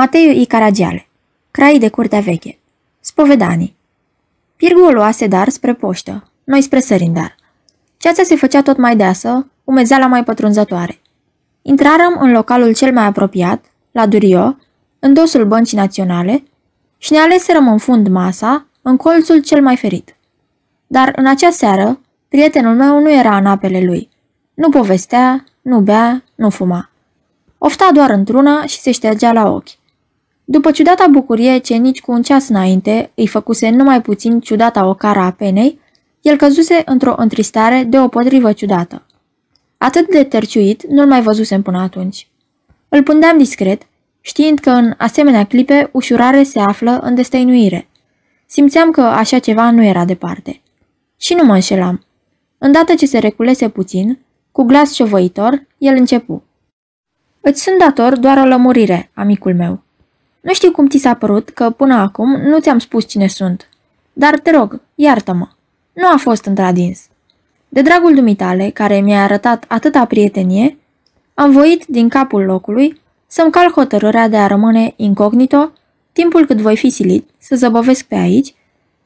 Mateiu I. Caragiale Crai de curtea veche Spovedanii Pirgu o luase dar spre poștă, noi spre sărindar. Ceața se făcea tot mai deasă, umezeala mai pătrunzătoare. Intrarăm în localul cel mai apropiat, la Durio, în dosul băncii naționale, și ne aleserăm în fund masa, în colțul cel mai ferit. Dar în acea seară, prietenul meu nu era în apele lui. Nu povestea, nu bea, nu fuma. Ofta doar într-una și se ștergea la ochi. După ciudata bucurie ce nici cu un ceas înainte îi făcuse numai puțin ciudata o cara a penei, el căzuse într-o întristare de o potrivă ciudată. Atât de terciuit nu-l mai văzusem până atunci. Îl pândeam discret, știind că în asemenea clipe ușurare se află în destăinuire. Simțeam că așa ceva nu era departe. Și nu mă înșelam. Îndată ce se reculese puțin, cu glas șovăitor, el începu. Îți sunt dator doar o lămurire, amicul meu. Nu știu cum ți s-a părut că până acum nu ți-am spus cine sunt. Dar te rog, iartă-mă. Nu a fost întradins. De dragul dumitale, care mi-a arătat atâta prietenie, am voit din capul locului să-mi calc hotărârea de a rămâne incognito timpul cât voi fi silit să zăbovesc pe aici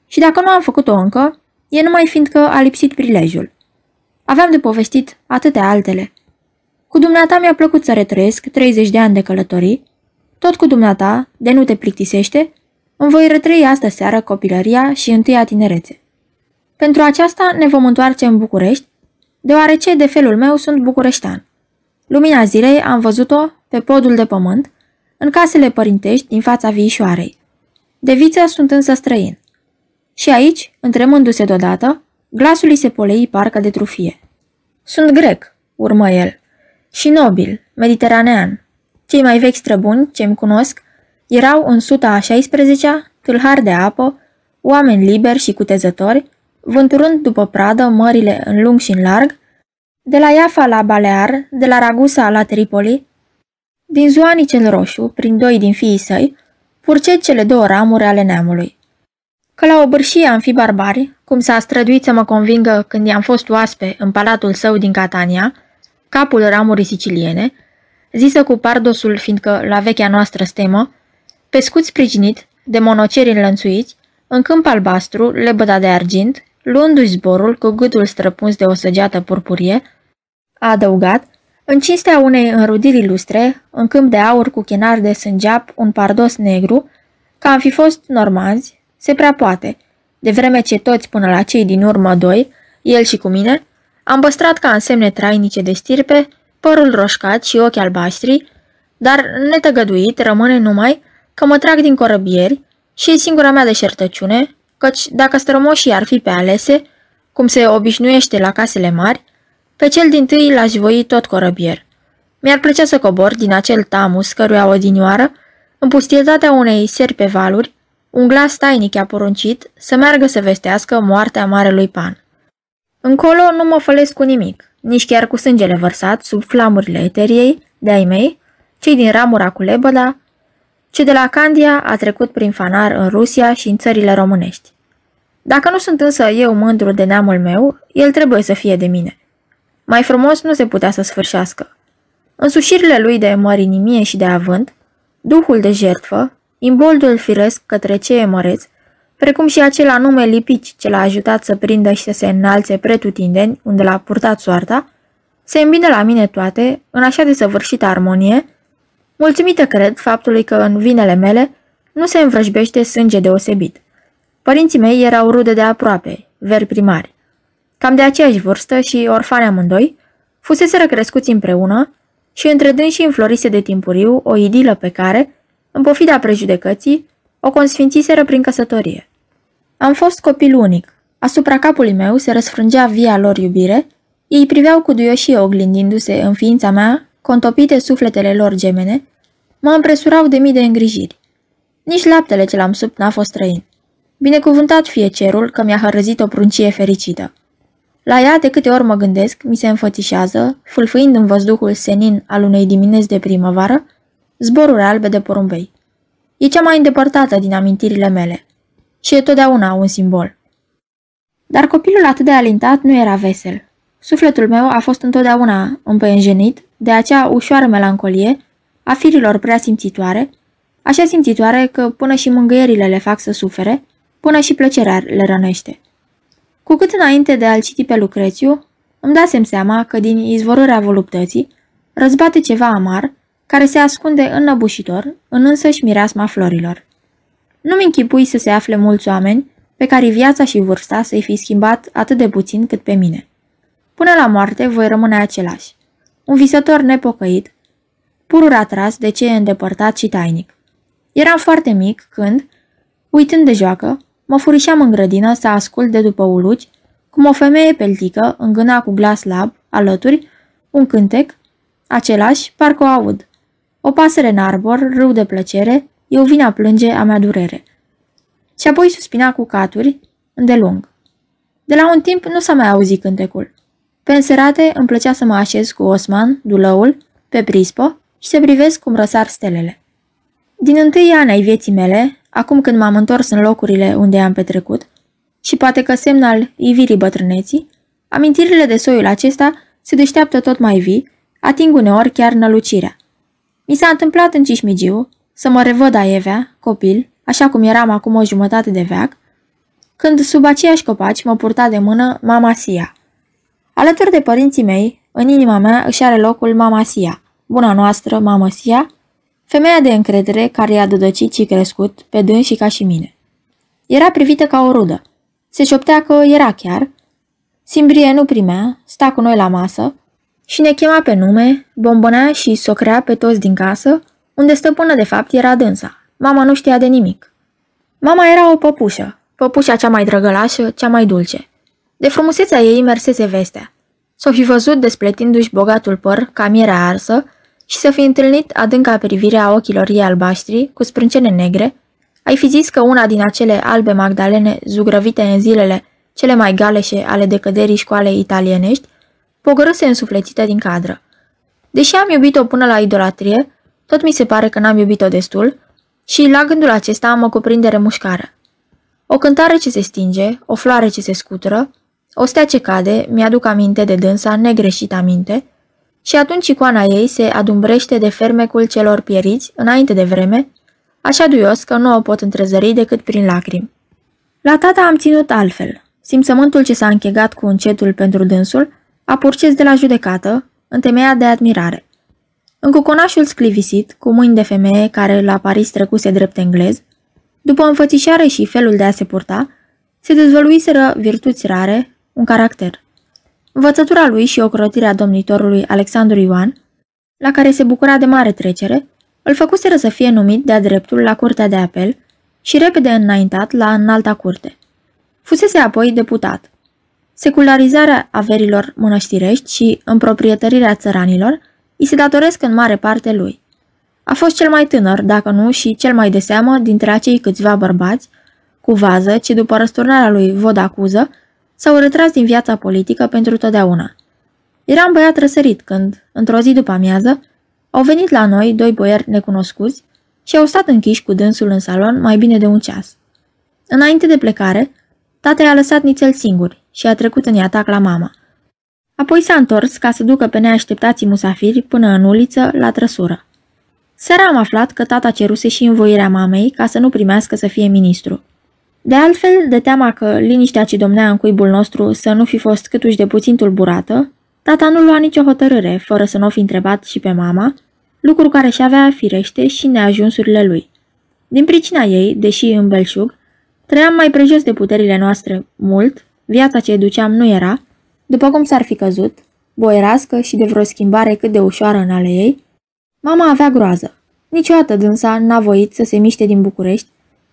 și dacă nu am făcut-o încă, e numai fiindcă a lipsit prilejul. Aveam de povestit atâtea altele. Cu dumneata mi-a plăcut să retrăiesc 30 de ani de călătorii, tot cu dumneata, de nu te plictisește, îmi voi retrăi astă seară copilăria și întâia tinerețe. Pentru aceasta ne vom întoarce în București, deoarece de felul meu sunt bucureștean. Lumina zilei am văzut-o pe podul de pământ, în casele părintești din fața viișoarei. De viță sunt însă străin. Și aici, întremându-se deodată, glasul îi se polei parcă de trufie. Sunt grec, urmă el, și nobil, mediteranean. Cei mai vechi străbuni ce-mi cunosc erau în suta a 16-a, tâlhari de apă, oameni liberi și cutezători, vânturând după pradă mările în lung și în larg, de la Iafa la Balear, de la Ragusa la Tripoli, din Zoanii cel Roșu, prin doi din fiii săi, purcet cele două ramuri ale neamului. Că la o bârșie am fi barbari, cum s-a străduit să mă convingă când i-am fost oaspe în palatul său din Catania, capul ramurii siciliene, zisă cu pardosul fiindcă la vechea noastră stemă, pescut sprijinit de monoceri înlănțuiți, în câmp albastru, lebăda de argint, luându-și zborul cu gâtul străpuns de o săgeată purpurie, a adăugat, în cinstea unei înrudiri ilustre, în câmp de aur cu chenar de sângeap, un pardos negru, ca am fi fost normanzi, se prea poate, de vreme ce toți până la cei din urmă doi, el și cu mine, am păstrat ca însemne trainice de stirpe, părul roșcat și ochi albaștri, dar netăgăduit rămâne numai că mă trag din corăbieri și e singura mea deșertăciune, căci dacă strămoșii ar fi pe alese, cum se obișnuiește la casele mari, pe cel din tâi l-aș voi tot corăbier. Mi-ar plăcea să cobor din acel tamus căruia odinioară, în pustietatea unei seri pe valuri, un glas tainic a poruncit să meargă să vestească moartea marelui pan. Încolo nu mă fălesc cu nimic, nici chiar cu sângele vărsat sub flamurile eteriei, de-ai mei, cei din ramura cu lebăda, ce de la Candia a trecut prin fanar în Rusia și în țările românești. Dacă nu sunt însă eu mândru de neamul meu, el trebuie să fie de mine. Mai frumos nu se putea să sfârșească. Însușirile lui de mărinimie și de avânt, duhul de jertfă, imboldul firesc către cei măreți, precum și acel anume lipici ce l-a ajutat să prindă și să se înalțe pretutindeni unde l-a purtat soarta, se îmbină la mine toate, în așa de săvârșită armonie, mulțumită cred faptului că în vinele mele nu se învrăjbește sânge deosebit. Părinții mei erau rude de aproape, veri primari. Cam de aceeași vârstă și orfane amândoi, fuseseră crescuți împreună și între dânsii înflorise de timpuriu o idilă pe care, în pofida prejudecății, o consfințiseră prin căsătorie. Am fost copil unic. Asupra capului meu se răsfrângea via lor iubire, ei priveau cu duioșie oglindindu-se în ființa mea, contopite sufletele lor gemene, mă împresurau de mii de îngrijiri. Nici laptele ce l-am sub n-a fost străin. Binecuvântat fie cerul că mi-a hărăzit o pruncie fericită. La ea, de câte ori mă gândesc, mi se înfățișează, fâlfâind în văzduhul senin al unei dimineți de primăvară, zboruri albe de porumbei. E cea mai îndepărtată din amintirile mele și e totdeauna un simbol. Dar copilul atât de alintat nu era vesel. Sufletul meu a fost întotdeauna împăienjenit de acea ușoară melancolie a firilor prea simțitoare, așa simțitoare că până și mângâierile le fac să sufere, până și plăcerea le rănește. Cu cât înainte de a-l citi pe Lucrețiu, îmi dasem seama că din izvorârea voluptății răzbate ceva amar, care se ascunde înnăbușitor în însăși mireasma florilor. Nu-mi închipui să se afle mulți oameni pe care viața și vârsta să-i fi schimbat atât de puțin cât pe mine. Până la moarte voi rămâne același. Un visător nepocăit, purur atras de ce e îndepărtat și tainic. Eram foarte mic când, uitând de joacă, mă furișeam în grădină să ascult de după uluci cum o femeie peltică îngâna cu glas slab, alături, un cântec, același, parcă o aud. O pasăre în arbor, râu de plăcere, eu vin a plânge a mea durere. Și apoi suspina cu caturi, îndelung. De la un timp nu s-a mai auzit cântecul. Pe înserate îmi plăcea să mă așez cu Osman, dulăul, pe prispă și să privesc cum răsar stelele. Din întâi ani ai vieții mele, acum când m-am întors în locurile unde am petrecut, și poate că semn al ivirii bătrâneții, amintirile de soiul acesta se deșteaptă tot mai vii, ating uneori chiar nălucirea. Mi s-a întâmplat în Cismigiu să mă revăd aievea, copil, așa cum eram acum o jumătate de veac, când sub aceiași copaci mă purta de mână mama Sia. Alături de părinții mei, în inima mea își are locul mama Sia, buna noastră mama Sia, femeia de încredere care i-a dădăcit și crescut pe dâns și ca și mine. Era privită ca o rudă. Se șoptea că era chiar. Simbrie nu primea, sta cu noi la masă și ne chema pe nume, bombonea și socrea pe toți din casă, unde stăpână de fapt era dânsa. Mama nu știa de nimic. Mama era o păpușă, păpușa cea mai drăgălașă, cea mai dulce. De frumusețea ei mersese vestea. S-o fi văzut despletindu-și bogatul păr ca mierea arsă și să fi întâlnit adânca privire a ochilor ei albaștri cu sprâncene negre, ai fi zis că una din acele albe magdalene zugrăvite în zilele cele mai galeșe ale decăderii școalei italienești, pogărâse însuflețită din cadră. Deși am iubit-o până la idolatrie, tot mi se pare că n-am iubit-o destul și la gândul acesta mă cuprinde remușcară. O cântare ce se stinge, o floare ce se scutură, o stea ce cade, mi-aduc aminte de dânsa, negreșit aminte, și atunci icoana ei se adumbrește de fermecul celor pieriți înainte de vreme, așa duios că nu o pot întrezări decât prin lacrimi. La tata am ținut altfel. Simțământul ce s-a închegat cu încetul pentru dânsul a purces de la judecată, întemeiat de admirare. În cuconașul sclivisit, cu mâini de femeie care la Paris trecuse drept englez, după înfățișare și felul de a se purta, se dezvăluiseră virtuți rare, un caracter. Învățătura lui și ocrotirea domnitorului Alexandru Ioan, la care se bucura de mare trecere, îl făcuseră să fie numit de-a dreptul la curtea de apel și repede înaintat la înalta curte. Fusese apoi deputat. Secularizarea averilor mănăștirești și împroprietărirea țăranilor îi se datoresc în mare parte lui. A fost cel mai tânăr, dacă nu și cel mai de seamă, dintre acei câțiva bărbați, cu vază, ce după răsturnarea lui Vodacuză, s-au retras din viața politică pentru totdeauna. Eram băiat răsărit când, într-o zi după amiază, au venit la noi doi boieri necunoscuți și au stat închiși cu dânsul în salon mai bine de un ceas. Înainte de plecare, tata i-a lăsat nițel singur și a trecut în atac la mama. Apoi s-a întors ca să ducă pe neașteptații musafiri până în uliță, la trăsură. Seara am aflat că tata ceruse și învoirea mamei ca să nu primească să fie ministru. De altfel, de teama că liniștea ce domnea în cuibul nostru să nu fi fost câtuși de puțin tulburată, tata nu lua nicio hotărâre, fără să nu o fi întrebat și pe mama, lucru care și avea firește și neajunsurile lui. Din pricina ei, deși în belșug, trăiam mai prejos de puterile noastre mult, viața ce duceam nu era, după cum s-ar fi căzut, boierască și de vreo schimbare cât de ușoară în ale ei, mama avea groază. Niciodată dânsa n-a voit să se miște din București,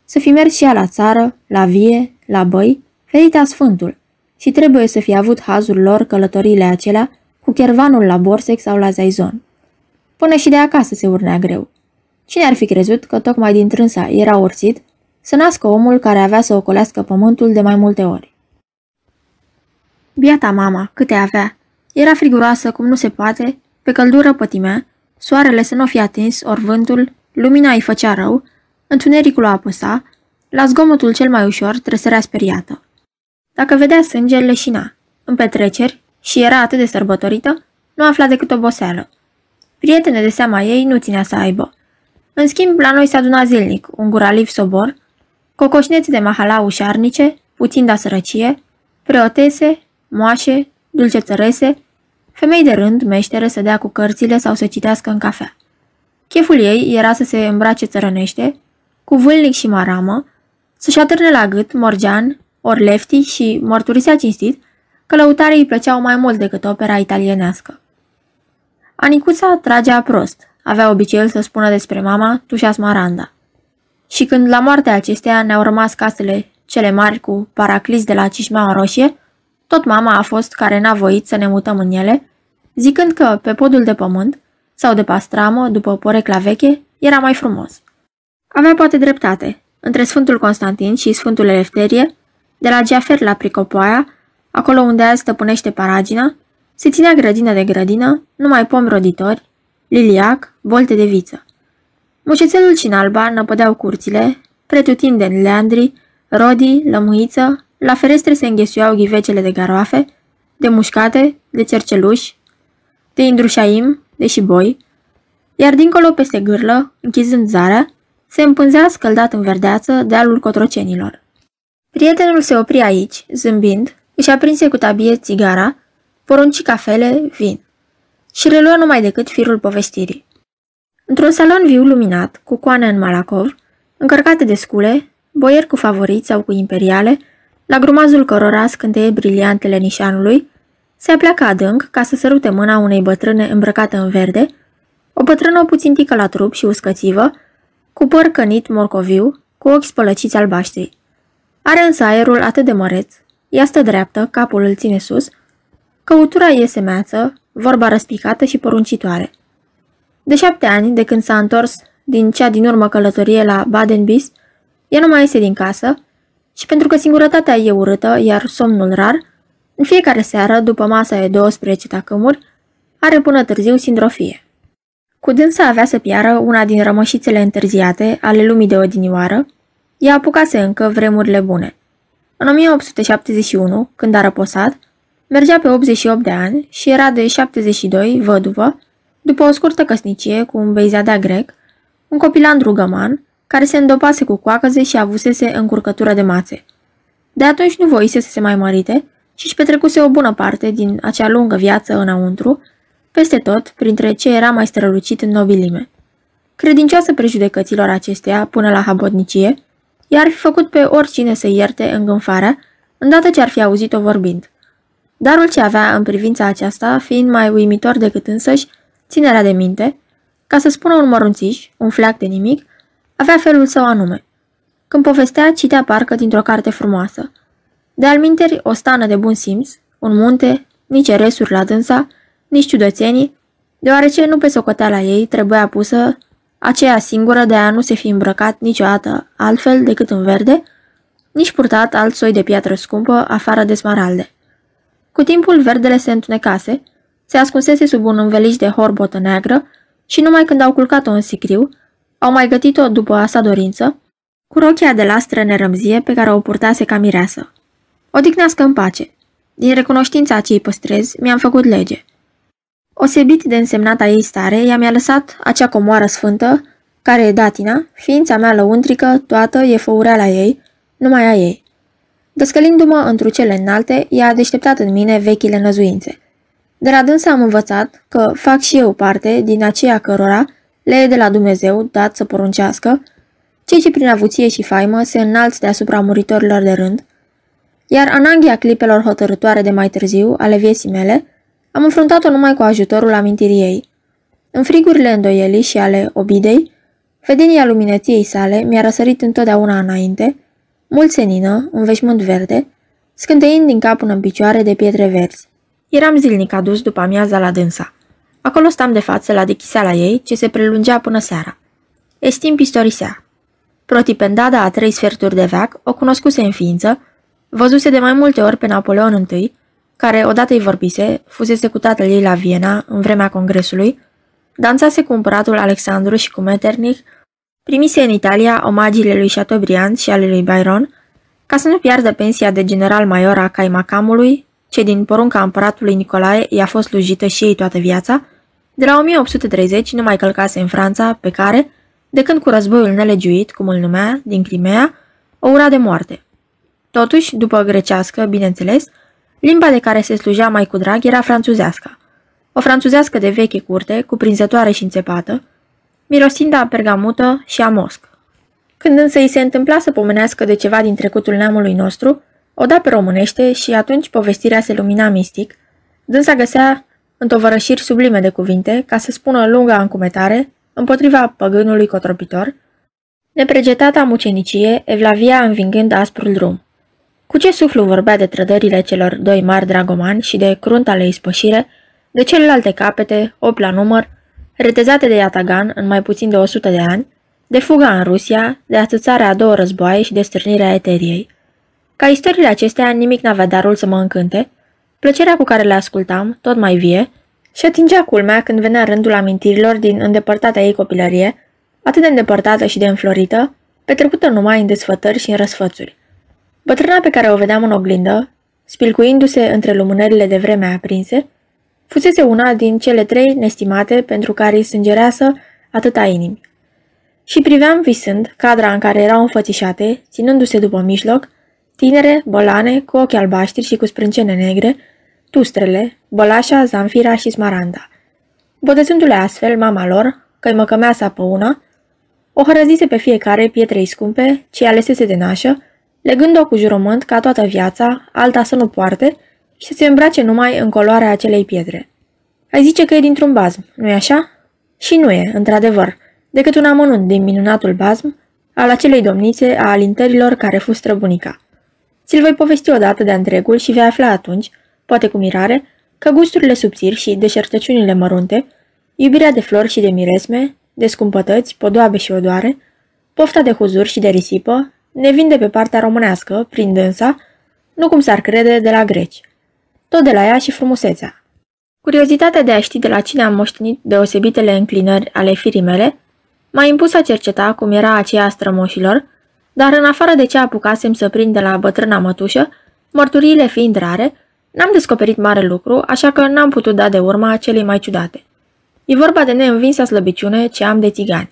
să fi mers și ea la țară, la vie, la băi, ferita Sfântul, și trebuie să fi avut hazul lor călătoriile acelea cu chervanul la Borsec sau la Zaizon. Până și de acasă se urnea greu. Cine ar fi crezut că tocmai din trânsa era orțit să nască omul care avea să ocolească pământul de mai multe ori? Biata mama, câte avea! Era friguroasă cum nu se poate, pe căldură pătimea, soarele să nu fie atins, ori vântul, lumina îi făcea rău, întunericul o apăsa, la zgomotul cel mai ușor tresărea speriată. Dacă vedea sânge, leșina. În petreceri, și era atât de sărbătorită, nu afla decât oboseală. Prietene de seama ei nu ținea să aibă. În schimb, la noi se aduna zilnic un guraliv sobor, cocoșneți de mahala ușarnice, puțin de sărăcie, preotese, moașe, dulcețărese, femei de rând, meștere, să dea cu cărțile sau să citească în cafea. Cheful ei era să se îmbrace țărănește, cu vâlnic și maramă, să-și atârne la gât morgean, ori lefti și mărturisea cinstit că lăutare îi plăceau mai mult decât opera italienească. Anicuța tragea prost, avea obiceiul să spună despre mama Tușa Smaranda. Și când la moartea acesteia ne-au rămas casele cele mari cu paraclis de la Cișmeaua Roșie, tot mama a fost care n-a voit să ne mutăm în ele, zicând că pe podul de pământ sau de pastramă, după porecla veche, era mai frumos. Avea poate dreptate. Între Sfântul Constantin și Sfântul Elefterie, de la Geafer la Pricopoaia, acolo unde azi stăpânește paragina, se ținea grădină de grădină, numai pomi roditori, liliac, bolte de viță. Mucețelul și alba năpădeau curțile, pretutindeni leandri, rodii, lămâiță, la ferestre se înghesuiau ghivecele de garoafe, de mușcate, de cerceluși, de indrușaim, de șiboi, iar dincolo peste gârlă, închizând zarea, se împânzea scăldat în verdeață dealul cotrocenilor. Prietenul se opri aici, zâmbind, își aprinse cu tabie țigara, porunci cafele, vin. Și reluă numai decât firul povestirii. Într-un salon viu luminat, cu coane în malacov, încărcate de scule, boieri cu favoriți sau cu imperiale, la grumazul cărora scânteie briliantele nișanului, se apleacă adânc ca să sărute mâna unei bătrâne îmbrăcată în verde, o bătrână puțin tică la trup și uscățivă, cu păr cănit morcoviu, cu ochi spălăciți albaștri. Are însă aerul atât de măreț, ea stă dreaptă, capul îl ține sus, căutura iese meață, vorba răspicată și poruncitoare. De șapte ani, de când s-a întors din cea din urmă călătorie la Baden-Bis, ea nu mai iese din casă și pentru că singurătatea e urâtă, iar somnul rar, în fiecare seară, după masa e 12 tacâmuri, are până târziu sindrofie. Cu dânsa avea să piară una din rămășițele întârziate ale lumii de odinioară, ea apucase încă vremurile bune. În 1871, când a răposat, mergea pe 88 de ani și era de 72, văduvă, după o scurtă căsnicie cu un beizadea grec, un copilan rugăman, care se îndopase cu coacăze și avusese încurcătură de mațe. De atunci nu voise să se mai mărite și își petrecuse o bună parte din acea lungă viață înăuntru, peste tot, printre ce era mai strălucit în nobilime. Credincioasă prejudecăților acesteia până la habotnicie, i-ar fi făcut pe oricine să ierte îngânfarea, îndată ce ar fi auzit-o vorbind. Darul ce avea în privința aceasta, fiind mai uimitor decât însăși, ținerea de minte, ca să spună un mărunțiș, un fleac de nimic, avea felul său anume. Când povestea, citea parcă dintr-o carte frumoasă. De alminteri, o stană de bun simț, un munte, nici resuri la dânsa, nici ciudățenii, deoarece nu pe socoteala ei trebuia pusă aceea singură de a nu se fi îmbrăcat niciodată altfel decât în verde, nici purtat alt soi de piatră scumpă afară de smaralde. Cu timpul verdele se întunecase, se ascunsese sub un înveliș de horbotă neagră și numai când au culcat-o în sicriu, au mai gătit-o după asa dorință, cu rochia de lastră nerămzie pe care o purtase ca mireasă. Odihnească în pace. Din recunoștința ce îi păstrez, mi-am făcut lege. Osebit de însemnata ei stare, ea mi-a lăsat acea comoară sfântă, care e datina, ființa mea lăuntrică, toată e făureala ei, numai a ei. Descălindu-mă într cele înalte, ea a deșteptat în mine vechile năzuințe. De la dânsa am învățat că fac și eu parte din aceea cărora le e de la Dumnezeu dat să poruncească, cei ce prin avuție și faimă se înalți deasupra muritorilor de rând, iar ananghia clipelor hotărătoare de mai târziu, ale vieții mele, am înfruntat-o numai cu ajutorul amintirii ei. În frigurile îndoielii și ale obidei, vedenia luminăției sale mi-a răsărit întotdeauna înainte, mult senină, un veșmânt verde, scânteind din cap până în picioare de pietre verzi. Eram zilnic adus după amiaza la dânsa. Acolo stam de față la dechiseala ei, ce se prelungea până seara. Estim pistorisea. Protipendada a trei sferturi de veac o cunoscuse în ființă, văzuse de mai multe ori pe Napoleon I, care odată îi vorbise, fusese cu tatăl ei la Viena în vremea congresului, dansase cu împăratul Alexandru și cu Metternich, primise în Italia omagiile lui Chateaubriand și ale lui Byron, ca să nu piardă pensia de general major a Caimacamului, ce din porunca împăratului Nicolae i-a fost slujită și ei toată viața, de la 1830 nu mai călcase în Franța, pe care, de când cu războiul nelegiuit, cum îl numea, din Crimea, o ura de moarte. Totuși, după grecească, bineînțeles, limba de care se slujea mai cu drag era franțuzească. O franțuzească de veche curte, cuprinzătoare și înțepată, mirosind a pergamută și a mosc. Când însă îi se întâmpla să pomenească de ceva din trecutul neamului nostru, o da pe românește și atunci povestirea se lumina mistic, dânsa găsea întovărășiri sublime de cuvinte ca să spună lunga încumetare împotriva păgânului cotropitor, nepregetata mucenicie, Evlavia învingând asprul drum. Cu ce suflu vorbea de trădările celor doi mari dragomani și de cruntale ispășire, de celelalte capete, opt la număr, retezate de Yatagan în mai puțin de 100 de ani, de fuga în Rusia, de atâțarea a două războaie și de stârnirea Eteriei. Ca istoriile acestea, nimic n-avea darul să mă încânte, plăcerea cu care le ascultam, tot mai vie, și atingea culmea când venea rândul amintirilor din îndepărtata ei copilărie, atât de îndepărtată și de înflorită, petrecută numai în desfătări și în răsfățuri. Bătrâna pe care o vedeam în oglindă, spilcuindu-se între lumânările de vreme aprinse, fusese una din cele trei nestimate pentru care îi sângereasă atâta inimi. Și priveam visând cadra în care erau înfățișate, ținându-se după mijloc, tinere, bolane, cu ochi albaștri și cu sprâncene negre, tustrele, bălașa, zanfira și smaranda. Botezându-le astfel mama lor, că-i măcămeasa pe una, o hărăzise pe fiecare pietrei scumpe, ce alesese de nașă, legând-o cu jurământ ca toată viața, alta să nu poarte și să se îmbrace numai în coloarea acelei pietre. Ai zice că e dintr-un bazm, nu-i așa? Și nu e, într-adevăr, decât un amănunt din minunatul bazm al acelei domnițe a alintărilor care fu străbunica. Ți-l voi povesti odată de întregul și vei afla atunci, poate cu mirare, că gusturile subțiri și deșertăciunile mărunte, iubirea de flori și de miresme, de scumpătăți, podoabe și odoare, pofta de huzur și de risipă, ne vinde pe partea românească, prin dânsa, nu cum s-ar crede de la greci. Tot de la ea și frumusețea. Curiozitatea de a ști de la cine am moștenit deosebitele înclinări ale firii mele, m-a impus a cerceta cum era aceea a strămoșilor, dar în afară de ce apucasem să prind de la bătrâna mătușă, mărturiile fiind rare, n-am descoperit mare lucru, așa că n-am putut da de urma celei mai ciudate. E vorba de neînvinsa slăbiciune ce am de țigani.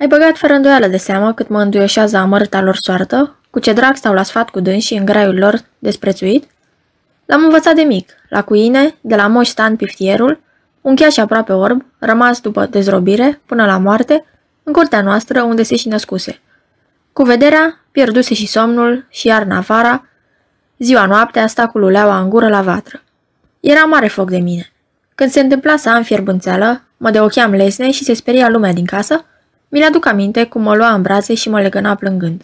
Ai băgat fără îndoială de seamă cât mă înduioșează amărâta lor soartă, cu ce drag stau la sfat cu dânsi în graiul lor desprețuit? L-am învățat de mic, la cuine, de la moș Stan Piftierul, un cheaș aproape orb, rămas după dezrobire, până la moarte, în curtea noastră unde se și născuse. Cu vederea, pierduse și somnul, și iarna vara, ziua noaptea sta cu luleaua în gură la vatră. Era mare foc de mine. Când se întâmpla să am fierbânțeală, mă deocheam lesne și se speria lumea din casă, mi-l aduc aminte cum mă lua în brațe și mă legăna plângând.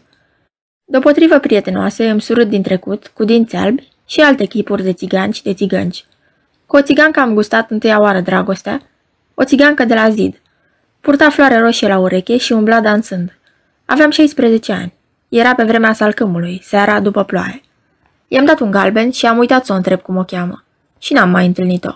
Deopotrivă prietenoase îmi surât din trecut, cu dinți albi și alte chipuri de țigani și de țigănci. Cu o țigancă am gustat întâia oară dragostea, o țigancă de la zid. Purta floare roșie la ureche și umbla dansând. Aveam 16 ani. Era pe vremea salcâmului, seara după ploaie. I-am dat un galben și am uitat să o întreb cum o cheamă. Și n-am mai întâlnit-o.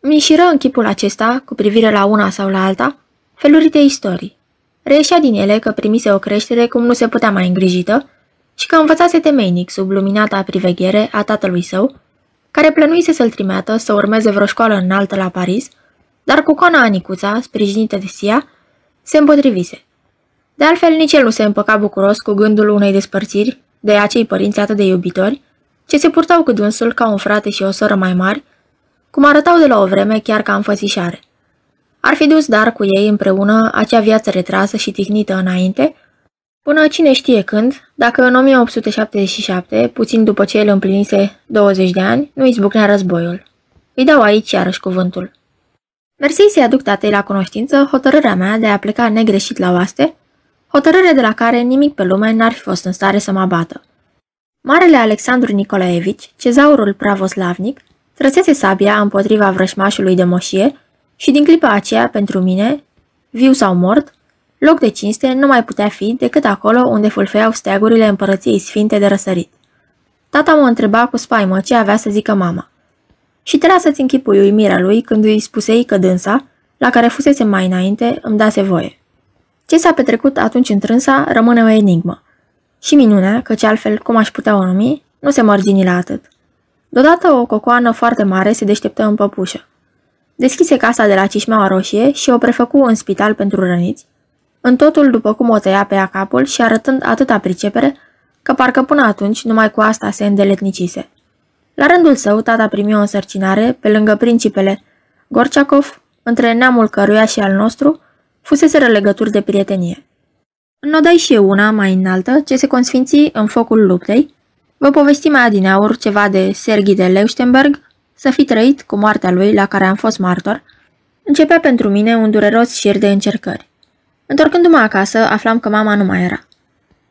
Mi șiră în chipul acesta, cu privire la una sau la alta, felurite istorii. Reieșea din ele că primise o creștere cum nu se putea mai îngrijită și că învățase temeinic sub luminata priveghere a tatălui său, care plănuise să-l trimeată să urmeze vreo școală înaltă la Paris, dar cu coana Anicuța, sprijinită de Sia, se împotrivise. De altfel, nici el nu se împăca bucuros cu gândul unei despărțiri de acei părinți atât de iubitori, ce se purtau cu dânsul ca un frate și o soră mai mari, cum arătau de la o vreme chiar ca înfățișare. Ar fi dus dar cu ei împreună acea viață retrasă și ticnită înainte, până cine știe când, dacă în 1877, puțin după ce el împlinise 20 de ani, nu izbucnea războiul. Îi dau aici iarăși cuvântul. Mersi să-i aduc tatei la cunoștință hotărârea mea de a pleca negreșit la oaste, hotărâre de la care nimic pe lume n-ar fi fost în stare să mă bată. Marele Alexandru Nicolaevici, cezaurul pravoslavnic, trăsese sabia împotriva vrășmașului de moșie și din clipa aceea, pentru mine, viu sau mort, loc de cinste nu mai putea fi decât acolo unde fulfeau steagurile împărăției sfinte de răsărit. Tata mă întreba cu spaimă ce avea să zică mama. Și te să-ți închipui uimirea lui când îi spusei că dânsa, la care fusese mai înainte, îmi dase voie. Ce s-a petrecut atunci în trânsa rămâne o enigmă. Și minunea, căci altfel, cum aș putea o numi, nu se mărgini la atât. Deodată o cocoană foarte mare se deșteptă în păpușă. Deschise casa de la Cișmeaua Roșie și o prefăcu în spital pentru răniți, în totul după cum o tăia pe ea capul și arătând atâta pricepere, că parcă până atunci numai cu asta se îndeletnicise. La rândul său, tata primi o însărcinare, pe lângă principele Gorciakov, între neamul căruia și al nostru, fuseseră legături de prietenie. Înnodai și eu una mai înaltă, ce se consfinți în focul luptei. Vă povesti mai adineaur ceva de Serghi de Leuchtenberg, să fi trăit cu moartea lui la care am fost martor, începea pentru mine un dureros șir de încercări. Întorcându-mă acasă, aflam că mama nu mai era.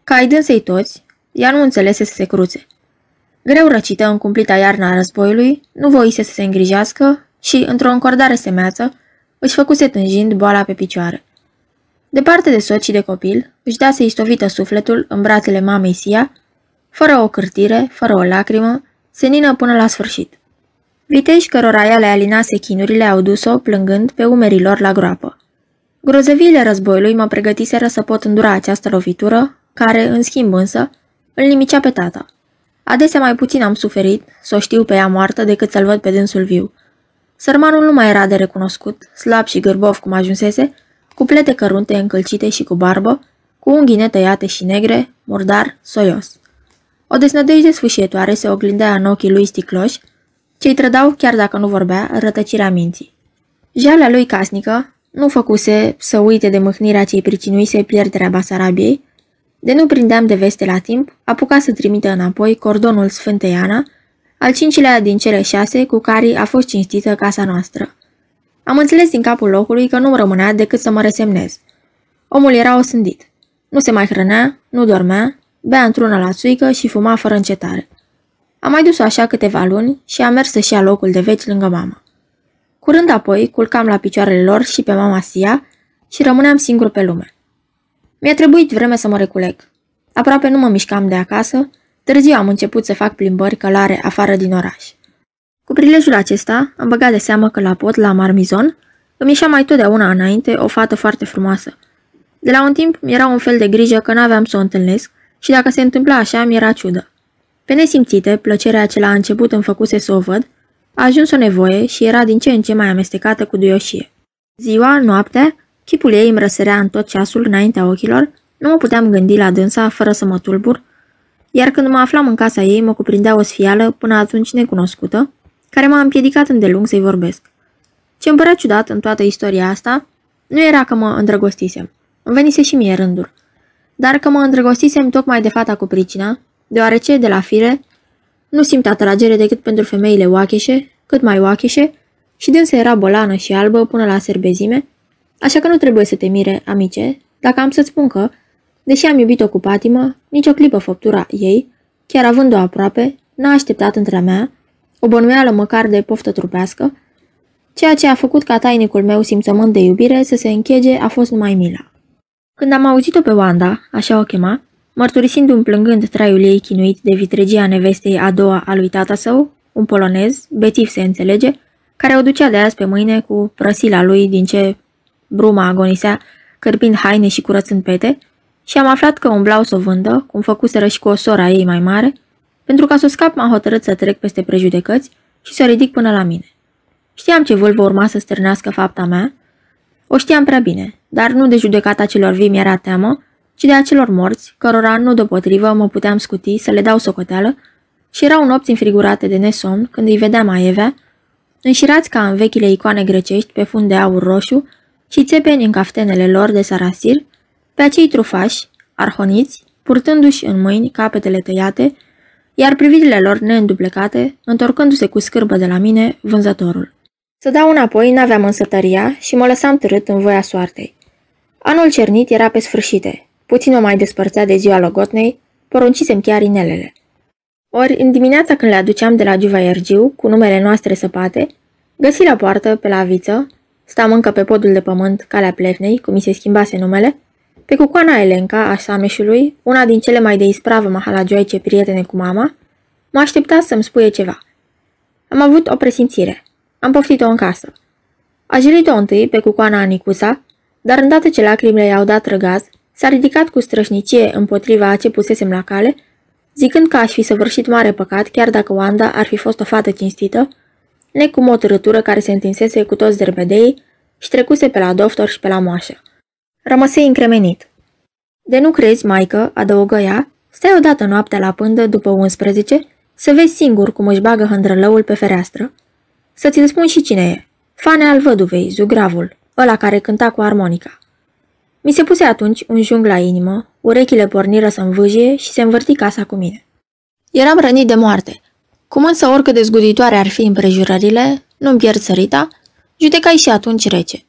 Ca ai dânsei toți, ea nu înțelese să se cruțe. Greu răcită în cumplita iarna a războiului, nu voise să se îngrijească și, într-o încordare semeață, își făcuse tânjind boala pe picioare. Departe de soț și de copil, își dase istovită sufletul în brațele mamei Sia, fără o cârtire, fără o lacrimă, senină până la sfârșit. Vitești cărora ea le alinase chinurile au dus-o, plângând, pe umerii lor la groapă. Grozăviile războiului mă pregătiseră să pot îndura această lovitură, care, în schimb însă, îl nimicea pe tata. Adesea mai puțin am suferit să o știu pe ea moartă decât să-l văd pe dânsul viu. Sărmanul nu mai era de recunoscut, slab și gârbov cum ajunsese, cu plete cărunte încălcite și cu barbă, cu unghii netăiate și negre, murdar, soios. O desnădejde sfâșietoare se oglindea în ochii lui sticloși, ce-i trădau, chiar dacă nu vorbea, rătăcirea minții. Jalea lui casnică nu făcuse să uite de mâhnirea ce-i pricinuise pierderea Basarabiei, de nu prindeam de veste la timp, apuca să trimită înapoi cordonul Sfântei Ana, al cincilea din cele șase cu care a fost cinstită casa noastră. Am înțeles din capul locului că nu rămânea decât să mă resemnez. Omul era osândit. Nu se mai hrănea, nu dormea, bea într-una la țuică și fuma fără încetare. Am mai dus-o așa câteva luni și am mers să-și ia locul de veci lângă mama. Curând apoi, culcam la picioarele lor și pe mama Sia și rămâneam singur pe lume. Mi-a trebuit vreme să mă reculeg. Aproape nu mă mișcam de acasă, târziu am început să fac plimbări călare afară din oraș. Cu prilejul acesta, am băgat de seamă că la pot, la Marmizon, îmi ieșea mai totdeauna înainte o fată foarte frumoasă. De la un timp mi-era un fel de grijă că n-aveam să o întâlnesc și dacă se întâmpla așa, mi-era ciudă. Pe nesimțite, plăcerea ce la început îmi făcuse să o văd, a ajuns o nevoie și era din ce în ce mai amestecată cu duioșie. Ziua, noaptea, chipul ei îmi răsărea în tot ceasul înaintea ochilor, nu mă puteam gândi la dânsa fără să mă tulbur, iar când mă aflam în casa ei, mă cuprindea o sfială până atunci necunoscută, care m-a împiedicat îndelung să-i vorbesc. Ce îmi părea ciudat în toată istoria asta, nu era că mă îndrăgostisem. Îmi venise și mie rândul. Dar că mă îndrăgostisem tocmai de fata cu pricina, deoarece, de la fire, nu simt atragere decât pentru femeile oacheșe, cât mai oacheșe, și dânsa era bolană și albă până la serbezime, așa că nu trebuie să te mire, amice, dacă am să-ți spun că, deși am iubit-o cu patimă, nicio clipă făptura ei, chiar având-o aproape, n-a așteptat între mea, o bănuială măcar de poftă trupească, ceea ce a făcut ca tainicul meu simțământ de iubire să se închege a fost numai mila. Când am auzit-o pe Wanda, așa o chema, mărturisindu-mi plângând traiul ei chinuit de vitregia nevestei a doua a lui tata său, un polonez, bețiv se înțelege, care o ducea de azi pe mâine cu prăsila lui din ce bruma agonisea, cărpind haine și curățând pete, și am aflat că umblau să o vândă, cum făcuseră și cu o sora ei mai mare, pentru ca să o scap m-am hotărât să trec peste prejudecăți și să o ridic până la mine. Știam ce vâlvă urma să stârnească fapta mea, o știam prea bine, dar nu de judecata celor vii mi-era teamă, ci de acelor morți, cărora nu deopotrivă mă puteam scuti să le dau socoteală, și erau nopți înfrigurate de nesomn când îi vedeam aievea, înșirați ca în vechile icoane grecești pe fund de aur roșu și țepeni în caftenele lor de sarasir, pe acei trufași, arhoniți, purtându-și în mâini capetele tăiate, iar privirile lor neînduplecate, întorcându-se cu scârbă de la mine, vânzătorul. Să dau înapoi n-aveam însă tăria și mă lăsam târât în voia soartei. Anul cernit era pe sfârșite, puțin o mai despărțea de ziua logotnei, poruncisem chiar inelele. Ori, în dimineața când le aduceam de la Giuva Iergiu, cu numele noastre săpate, găsi la poartă, pe la viță, stam încă pe podul de pământ, calea plevnei, cum mi se schimbase numele, pe cucoana Elenca a Sameșului, una din cele mai de ispravă mahalagioice prietene cu mama, mă aștepta să-mi spuie ceva. Am avut o presimțire. Am poftit-o în casă. A jilit-o întâi pe cucoana Anicusa, dar îndată ce lacrimile i-au dat răgaz, s-a ridicat cu strășnicie împotriva a ce pusesem la cale, zicând că aș fi săvârșit mare păcat chiar dacă Wanda ar fi fost o fată cinstită, necum o târătură care se întinsese cu toți derbedei și trecuse pe la doctor și pe la moașă. Rămăsei încremenit. De nu crezi, maică, adăugă ea, stai odată noaptea la pândă după 11, să vezi singur cum își bagă hândrălăul pe fereastră. Să ți-l spun și cine e. Fane al văduvei, zugravul, ăla care cânta cu armonica. Mi se puse atunci un jung la inimă, urechile porniră să învâjie și se învârti casa cu mine. Eram rănit de moarte. Cum însă oricât de zguditoare ar fi împrejurările, nu-mi pierd sărita, judecai și atunci rece.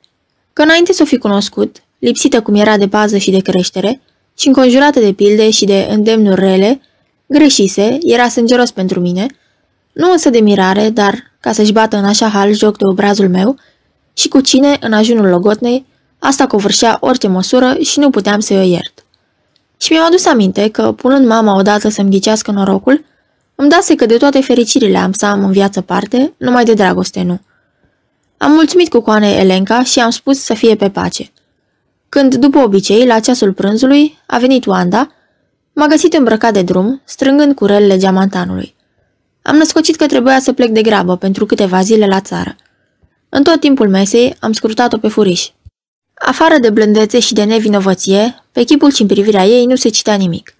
Că înainte să o fi cunoscut, lipsită cum era de bază și de creștere, și înconjurată de pilde și de îndemnuri rele, greșise, era sângeros pentru mine, nu însă de mirare, dar ca să-și bată în așa hal joc de obrazul meu, și cu cine, în ajunul logotnei, asta covârșea orice măsură și nu puteam să-i o iert. Și mi-am adus aminte că, punând mama odată să-mi ghicească norocul, îmi dase că de toate fericirile am să am în viață parte, numai de dragoste nu. Am mulțumit cu coane Elenca și am spus să fie pe pace. Când, după obicei, la ceasul prânzului, a venit Wanda, m-a găsit îmbrăcat de drum, strângând curelele geamantanului. Am născocit că trebuia să plec de grabă pentru câteva zile la țară. În tot timpul mesei am scrutat-o pe furiș. Afară de blândețe și de nevinovăție, pe chipul și în privirea ei nu se citea nimic.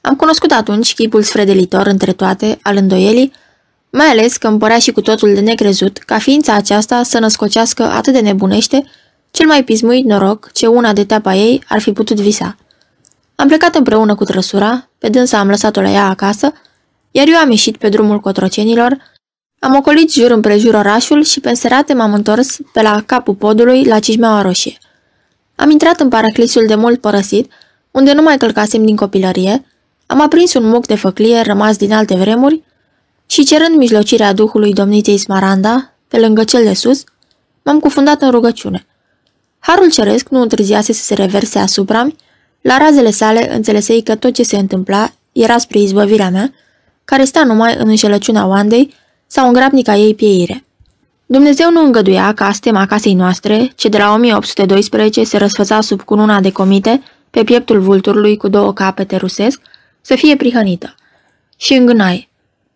Am cunoscut atunci chipul sfredelitor între toate, al îndoielii, mai ales că îmi părea și cu totul de necrezut ca ființa aceasta să născocească atât de nebunește cel mai pismuit noroc ce una de teapa ei ar fi putut visa. Am plecat împreună cu trăsura, pe dânsa am lăsat-o la ea acasă, iar eu am ieșit pe drumul cotrocenilor, am ocolit jur împrejur orașul și pe serate m-am întors pe la capul podului la Cismeaua Roșie. Am intrat în paraclisul de mult părăsit, unde nu mai călcasem din copilărie, am aprins un muc de făclie rămas din alte vremuri și cerând mijlocirea duhului domniței Smaranda, pe lângă cel de sus, m-am cufundat în rugăciune. Harul ceresc nu întârziase să se reverse asupra mi, la razele sale înțelesei că tot ce se întâmpla era spre izbăvirea mea, care sta numai în înșelăciunea Oandei sau în grabnica ei pieire. Dumnezeu nu îngăduia ca stema casei noastre, ce de la 1812 se răsfăța sub cununa de comite, pe pieptul vulturului cu două capete rusesc, să fie prihănită. Și îngânai,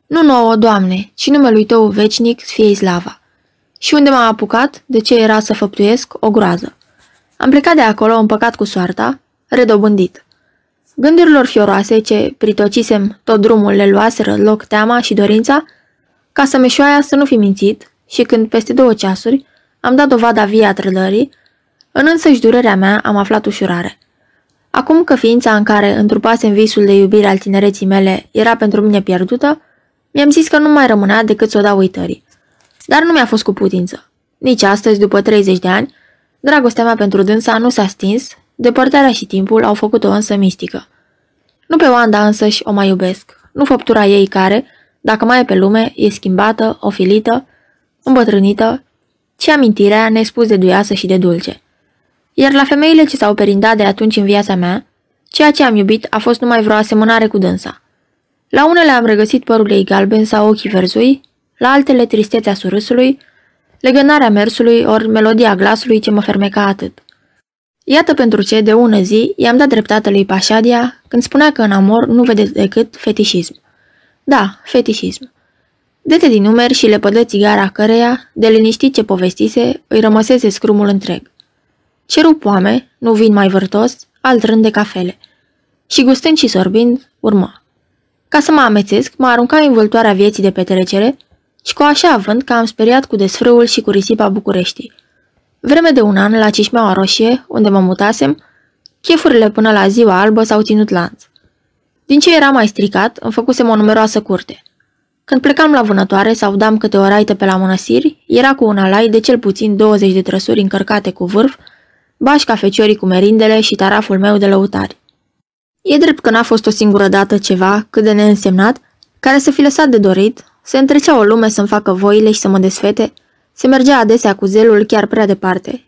nu nouă, Doamne, ci numelui Tău vecinic fie slava. Și unde m-am apucat, de ce era să făptuiesc, o groază. Am plecat de acolo împăcat cu soarta, redobândit. Gândurilor fioroase ce pritocisem tot drumul le luaseră loc teama și dorința, ca să meșoaia să nu fi mințit și când peste două ceasuri am dat dovada via trădării, în însăși durerea mea am aflat ușurare. Acum că ființa în care întrupasem visul de iubire al tinereții mele era pentru mine pierdută, mi-am zis că nu mai rămânea decât să o dau uitării. Dar nu mi-a fost cu putință. Nici astăzi, după 30 de ani, dragostea mea pentru dânsa nu s-a stins, depărtarea și timpul au făcut-o însă mistică. Nu pe Wanda însăși o mai iubesc, nu făptura ei care, dacă mai e pe lume, e schimbată, ofilită, îmbătrânită, ci amintirea nespus de duioasă și de dulce. Iar la femeile ce s-au perindat de atunci în viața mea, ceea ce am iubit a fost numai vreo asemănare cu dânsa. La unele am regăsit părul ei galben sau ochii verzui, la altele tristețea surâsului, legănarea mersului ori melodia glasului ce mă fermeca atât. Iată pentru ce, de ună zi, i-am dat dreptate lui Pașadia când spunea că în amor nu vede decât fetișism. Da, fetișism. Dete din numeri și le pădă țigara căreia, de liniștit ce povestise, îi rămăsese scrumul întreg. Ceru poame, nu vin mai vârtos, alt rând de cafele. Și gustând și sorbind, urmă. Ca să mă amețesc, mă arunca în vâltoarea vieții de petrecere și cu așa având că am speriat cu desfrâul și cu risipa Bucureștii. Vreme de un an, la Cișmeaua Roșie, unde mă mutasem, chefurile până la ziua albă s-au ținut lanț. Din ce era mai stricat, îmi făcusem o numeroasă curte. Când plecam la vânătoare sau dam câte o raită pe la mănăsiri, era cu un alai de cel puțin 20 de trăsuri încărcate cu vârf, bași cafeciorii cu merindele și taraful meu de lăutari. E drept că n-a fost o singură dată ceva, cât de neînsemnat, care să fi lăsat de dorit, se întrecea o lume să-mi facă voile și să mă desfete, se mergea adesea cu zelul chiar prea departe.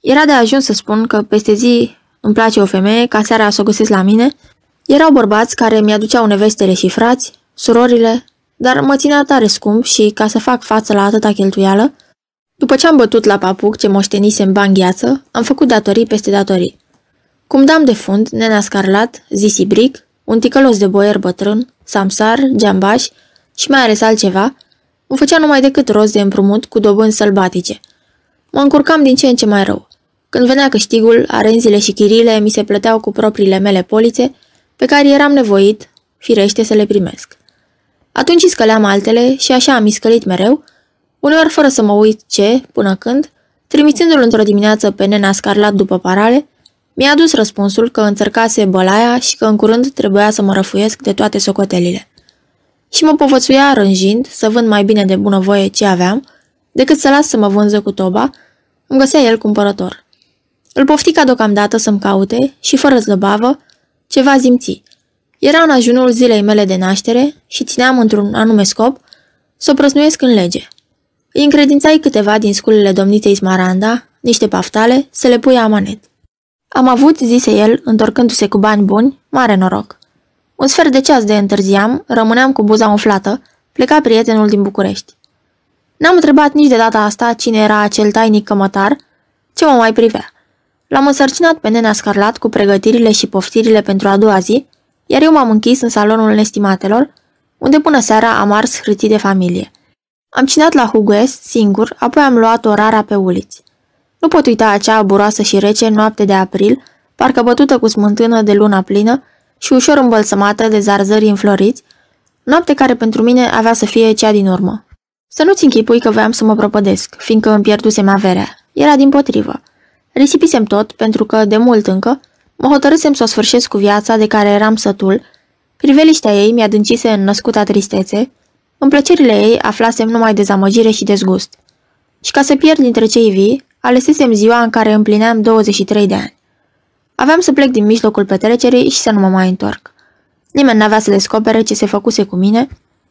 Era de ajuns să spun că peste zi îmi place o femeie, ca seara să o găsesc la mine. Erau bărbați care mi-aduceau nevestele și frați, surorile, dar mă ținea tare scump și, ca să fac față la atâta cheltuială, după ce am bătut la papuc ce moștenise în bani gheață, am făcut datorii peste datorii. Cum dam de fund, nena scarlat, zisi bric, un ticălos de boier bătrân, samsar, geambaș și mai ales altceva, nu făcea numai decât rost de împrumut cu dobânzi sălbatice. Mă încurcam din ce în ce mai rău. Când venea câștigul, arenzile și chirile mi se plăteau cu propriile mele polițe, pe care eram nevoit, firește, să le primesc. Atunci scăleam altele și așa am iscălit mereu, uneori fără să mă uit ce, până când, trimițându-l într-o dimineață pe nena scarlat după parale, mi-a adus răspunsul că înțărcase bălaia și că în curând trebuia să mă răfuiesc de toate socotelile. Și mă povățuia rânjind să vând mai bine de bunăvoie ce aveam, decât să las să mă vânză cu toba, îmi găsea el cumpărător. Îl pofti ca deocamdată să-mi caute și, fără zăbavă, ceva zimți. Era în ajunul zilei mele de naștere și țineam într-un anume scop să o prăsnuiesc în lege. Îi încredințai câteva din sculele domniței Smaranda, niște paftale, să le pui amanet. Am avut, zise el, întorcându-se cu bani buni, mare noroc. Un sfert de ceas de întârziam, rămâneam cu buza umflată, pleca prietenul din București. N-am întrebat nici de data asta cine era acel tainic cămătar, ce mă mai privea. L-am însărcinat pe nenea Scarlat cu pregătirile și poftirile pentru a doua zi, iar eu m-am închis în salonul nestimatelor, unde până seara am ars hârtii de familie. Am cinat la Hugues, singur, apoi am luat o rara pe uliți. Nu pot uita acea buroasă și rece noapte de april, parcă bătută cu smântână de luna plină și ușor îmbălsămată de zarzări înfloriți, noapte care pentru mine avea să fie cea din urmă. Să nu-ți închipui că voiam să mă prăpădesc, fiindcă îmi pierdusem averea. Era din potrivă. Risipisem tot, pentru că, de mult încă, mă hotărâsem să o sfârșesc cu viața de care eram sătul, priveliștea ei mi-adâncise în născuta tristețe, în plăcerile ei aflasem numai dezamăgire și dezgust. Și ca să pierd dintre cei vii, alesesem ziua în care împlineam 23 de ani. Aveam să plec din mijlocul petrecerii și să nu mă mai întorc. Nimeni n-avea să descopere ce se făcuse cu mine,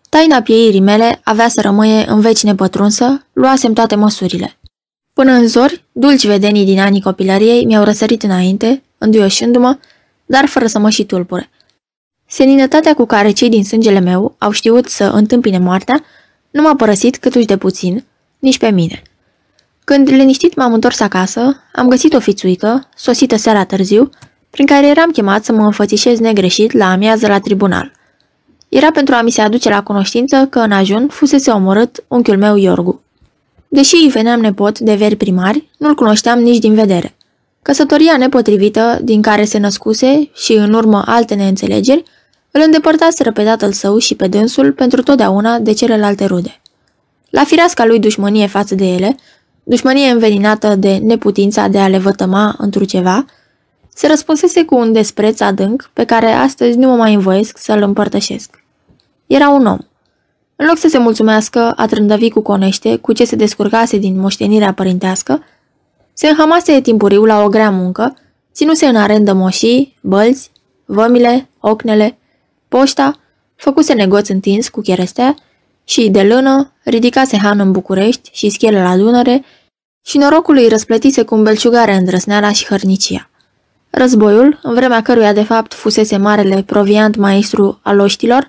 taina pieirii mele avea să rămâie în veci nepătrunsă, luasem toate măsurile. Până în zori, dulci vedenii din anii copilăriei mi-au răsărit înainte, înduioșându-mă, dar fără să mă și tulpure. Seninătatea cu care cei din sângele meu au știut să întâmpine moartea nu m-a părăsit câtuși de puțin, nici pe mine. Când liniștit m-am întors acasă, am găsit o fițuică, sosită seara târziu, prin care eram chemat să mă înfățișez negreșit la amiază la tribunal. Era pentru a mi se aduce la cunoștință că în ajun fusese omorât unchiul meu Iorgu. Deși îi veneam nepot de veri primari, nu-l cunoșteam nici din vedere. Căsătoria nepotrivită, din care se născuse și în urmă alte neînțelegeri, îl îndepărtaseră pe tatăl său și pe dânsul pentru totdeauna de celelalte rude. La fireasca lui dușmănie față de ele, dușmănie înveninată de neputința de a le vătăma într ceva, se răspunsese cu un despreț adânc pe care astăzi nu mă mai învoiesc să-l împărtășesc. Era un om. În loc să se mulțumească a trândăvi cu conește cu ce se descurcase din moștenirea părintească, se înhamase timpuriu la o grea muncă, ținuse în arendă moșii, bălți, vămile, ocnele, poșta, făcuse negoț întins cu cherestea și, de lână, ridicase han în București și schele la Dunăre și norocul îi răsplătise cu îmbelciugare îndrăsneala și hărnicia. Războiul, în vremea căruia de fapt fusese marele proviant maestru al oștilor,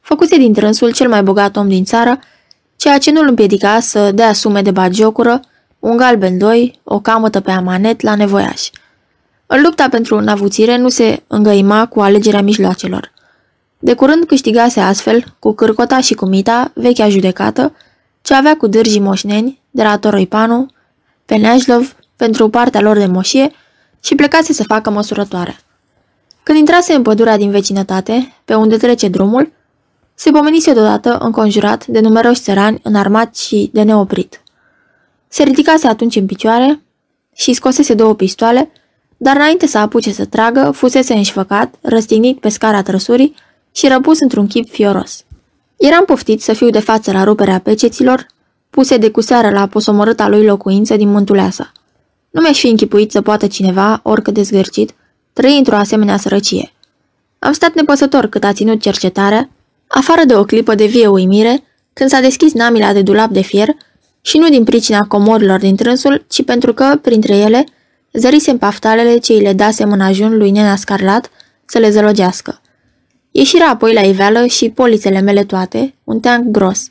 făcuse din trânsul cel mai bogat om din țară, ceea ce nu îl împiedica să dea sume de bagiocură, un galben doi, o camătă pe amanet la nevoiaș. În lupta pentru navuțire nu se îngăima cu alegerea mijloacelor. De curând câștigase astfel, cu cârcota și cu mita, vechea judecată, ce avea cu dârjii moșneni, de la Toroipanu, pe Neajlov, pentru partea lor de moșie, și plecase să facă măsurătoare. Când intrase în pădurea din vecinătate, pe unde trece drumul, se pomenise deodată înconjurat de numeroși țărani înarmați și de neoprit. Se ridicase atunci în picioare și scosese două pistoale, dar înainte să apuce să tragă, fusese înșfăcat, răstignit pe scara trăsurii și răpus într-un chip fioros. Eram poftit să fiu de față la ruperea peceților, puse de cuseară la posomorâta lui locuință din Mântuleasa. Nu mi-aș fi închipuit să poată cineva, oricât de zgârcit, trăi într-o asemenea sărăcie. Am stat nepăsător cât a ținut cercetarea, afară de o clipă de vie uimire, când s-a deschis namila de dulap de fier și nu din pricina comorilor din trânsul, ci pentru că, printre ele, zărisem paftalele ce îi le dasem în ajun lui Nena Scarlat să le zălogească. Ieșirea apoi la iveală și polițele mele toate, un teanc gros.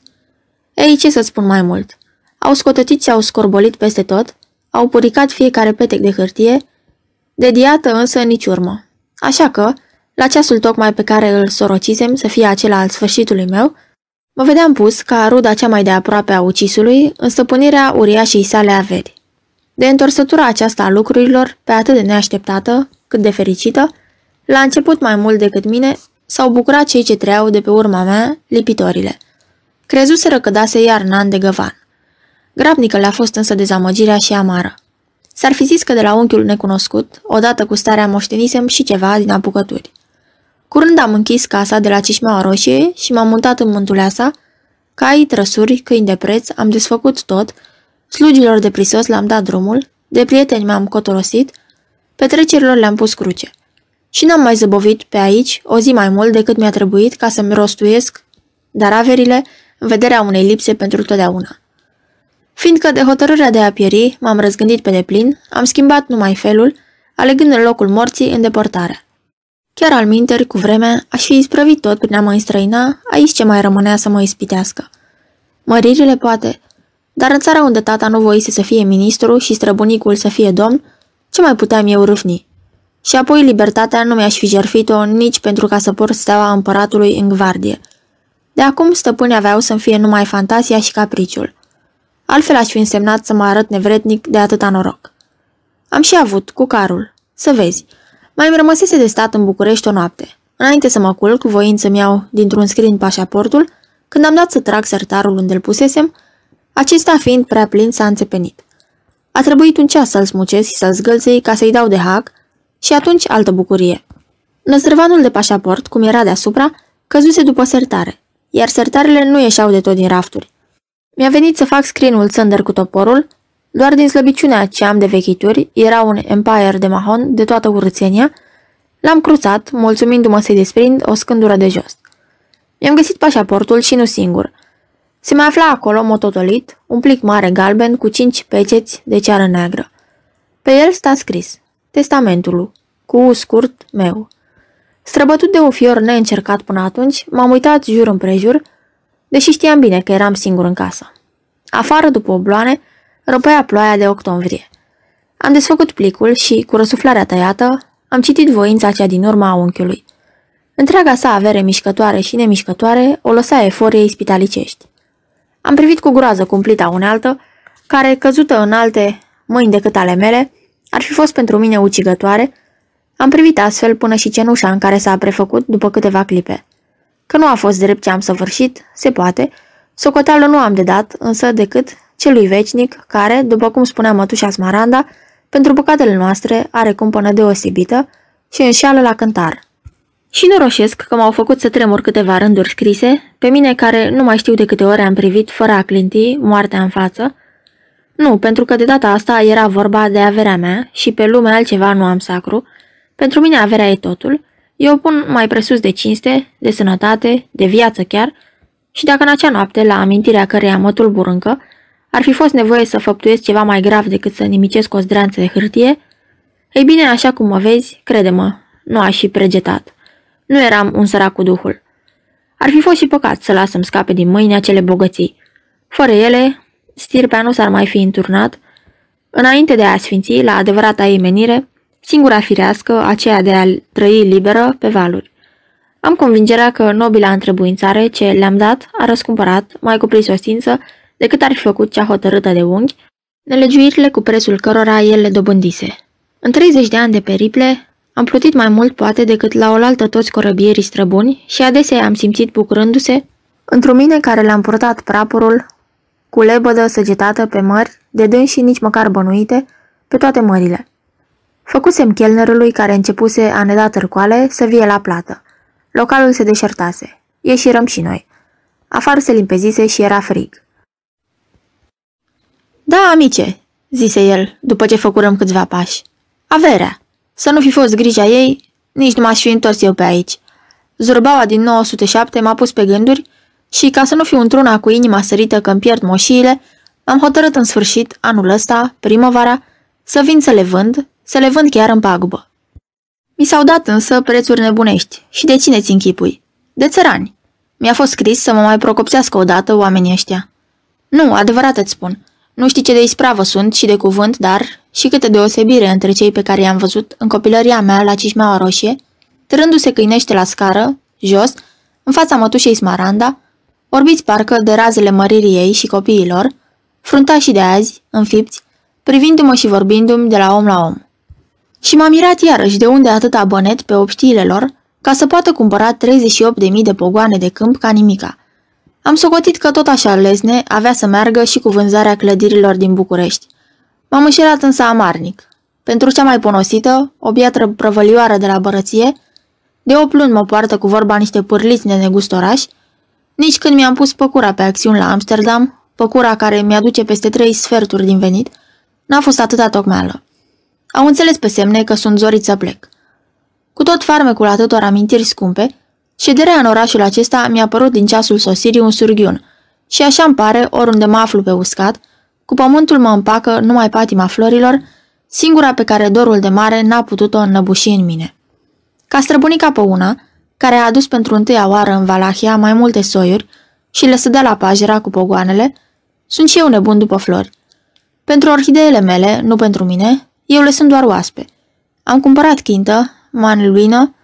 Ei, ce să spun mai mult? Au scotătit și au scorbolit peste tot, au puricat fiecare petec de hârtie, de diată însă nici urmă. Așa că, la ceasul tocmai pe care îl sorocisem să fie acela al sfârșitului meu, mă vedeam pus ca ruda cea mai de aproape a ucisului în stăpânirea uriașei sale averi. De întorsătura aceasta a lucrurilor, pe atât de neașteptată, cât de fericită, la început mai mult decât mine, s-au bucurat cei ce treau de pe urma mea, lipitorile. Crezuseră că dase iar an de găvan. Grabnică le-a fost însă dezamăgirea și amară. S-ar fi zis că de la unchiul necunoscut, odată cu starea moștenisem și ceva din apucături. Curând am închis casa de la Cișmeaua Roșie și m-am mutat în Mântuleasa, cai, trăsuri, câini de preț, am desfăcut tot, slugilor de prisos le-am dat drumul, de prieteni m-am cotorosit, petrecerilor le-am pus cruce. Și n-am mai zăbovit pe aici o zi mai mult decât mi-a trebuit ca să-mi rostuiesc dar averile în vederea unei lipse pentru totdeauna. Fiindcă de hotărârea de a pieri m-am răzgândit pe deplin, am schimbat numai felul, alegând în locul morții îndepărtarea. Chiar al minteri, cu vremea, aș fi isprăvit tot prin a mă înstrăina, aici ce mai rămânea să mă ispitească. Măririle poate, dar în țara unde tata nu voise să fie ministru și străbunicul să fie domn, ce mai puteam eu râfni? Și apoi libertatea nu mi-aș fi jerfit-o nici pentru ca să port steaua împăratului în gvardie. De acum stăpâni aveau să-mi fie numai fantazia și capriciul. Altfel aș fi însemnat să mă arăt nevrednic de atâta noroc. Am și avut, cu carul. Să vezi. Mai îmi rămăsese de stat în București o noapte. Înainte să mă culc, voind să-mi iau dintr-un scrin pașaportul, când am dat să trag sertarul unde îl pusesem, acesta fiind prea plin s-a înțepenit. A trebuit un ceas să-l smucesc și să-l zgâlței ca să-i dau de hac și atunci altă bucurie. Năstrăvanul de pașaport, cum era deasupra, căzuse după sertare, iar sertarele nu ieșeau de tot din rafturi. Mi-a venit să fac screenul țândăr cu toporul, doar din slăbiciunea ce am de vechituri, era un Empire de mahon de toată urățenia, l-am cruțat, mulțumindu-mă să-i desprind o scândură de jos. Mi-am găsit pașaportul și nu singur. Se mai afla acolo, mototolit, un plic mare galben cu cinci peceți de ceară neagră. Pe el sta scris, testamentul, cu scurt meu. Străbătut de un fior neîncercat până atunci, m-am uitat jur împrejur, deși știam bine că eram singur în casă. Afară, după obloane, răpăia ploaia de octombrie. Am desfăcut plicul și, cu răsuflarea tăiată, am citit voința cea din urma a unchiului. Întreaga sa avere mișcătoare și nemișcătoare o lăsa eforiei spitalicești. Am privit cu groază cumplita unealtă, care, căzută în alte mâini decât ale mele, ar fi fost pentru mine ucigătoare, am privit astfel până și cenușa în care s-a prefăcut după câteva clipe. Că nu a fost drept ce am săvârșit, se poate, socoteală nu am de dat, însă decât celui vecinic, care, după cum spunea mătușa Smaranda, pentru păcatele noastre are cumpănă deosebită și înșeală la cântar. Și nu roșesc că m-au făcut să tremur câteva rânduri scrise, pe mine care nu mai știu de câte ori am privit fără a clinti moartea în față. Nu, pentru că de data asta era vorba de averea mea și pe lume altceva nu am sacru, pentru mine averea e totul, eu pun mai presus de cinste, de sănătate, de viață chiar, și dacă în acea noapte, la amintirea căreia mă tulbur încă, ar fi fost nevoie să făptuiesc ceva mai grav decât să nimicesc o zdreanță de hârtie, ei bine, așa cum mă vezi, crede-mă, nu aș fi pregetat. Nu eram un sărac cu duhul. Ar fi fost și păcat să las să-mi scape din mâini acele bogății. Fără ele, stirpea nu s-ar mai fi înturnat. Înainte de a sfinți, la adevărata ei menire, singura firească, aceea de a trăi liberă pe valuri. Am convingerea că nobila întrebuințare ce le-am dat a răscumpărat, mai cu prisosință, decât ar fi făcut cea hotărâtă de unghi, nelegiuirile cu prețul cărora el le dobândise. În 30 de ani de periple, am plutit mai mult poate decât la oaltă toți corăbierii străbuni și adesea am simțit bucurându-se într-o mine care le-am purtat praporul cu lebădă săgetată pe mări, de dânsii nici măcar bănuite, pe toate mările. Făcusem chelnerului care începuse a ne da târcoale să vie la plată. Localul se deșertase. Ieșirăm și noi. Afară se limpezise și era frig. Da, amice, zise el, după ce făcurăm câțiva pași. Averea. Să nu fi fost grija ei, nici nu m-aș fi întors eu pe aici. Zurbaua din 907 m-a pus pe gânduri și, ca să nu fiu într-una cu inima sărită că pierd moșiile, am hotărât în sfârșit, anul ăsta, primăvara, să vin să le vând, să le vând chiar în pagubă. Mi s-au dat însă prețuri nebunești și de cine ți închipui? De țărani. Mi-a fost scris să mă mai procopsească odată oamenii ăștia. Nu, adevărat îți spun. Nu știi ce de ispravă sunt și de cuvânt, dar și câte deosebire între cei pe care i-am văzut în copilăria mea la Cișmeaua Roșie, trându-se câinește la scară, jos, în fața mătușei Smaranda, orbiți parcă de razele măririi ei și copiilor, fruntașii de azi, înfipți, privindu-mă și vorbindu-mi de la om la om. Și m-am mirat iarăși de unde atâta abonet pe opștiile lor, ca să poată cumpăra 38.000 de pogoane de câmp ca nimica. Am socotit că tot așa lesne avea să meargă și cu vânzarea clădirilor din București. M-am înșelat însă amarnic. Pentru cea mai ponosită, o biatră prăvălioară de la bărăție, de o luni mă poartă cu vorba niște pârliți de negustorași, nici când mi-am pus păcura pe acțiuni la Amsterdam, păcura care mi-aduce peste trei sferturi din venit, n-a fost atâta tocmeală. Au înțeles pe semne că sunt zorit să plec. Cu tot farmecul atâtor amintiri scumpe, șederea în orașul acesta mi-a părut din ceasul sosirii un surghiun și așa îmi pare, oriunde mă aflu pe uscat, cu pământul mă împacă numai patima florilor, singura pe care dorul de mare n-a putut-o înnăbuși în mine. Ca străbunica pe una, care a adus pentru întâia oară în Valahia mai multe soiuri și le sădea la pajera cu pogoanele, sunt și eu nebun după flori. Pentru orhideele mele, nu pentru mine, eu le sunt doar oaspe. Am cumpărat chintă, manluină,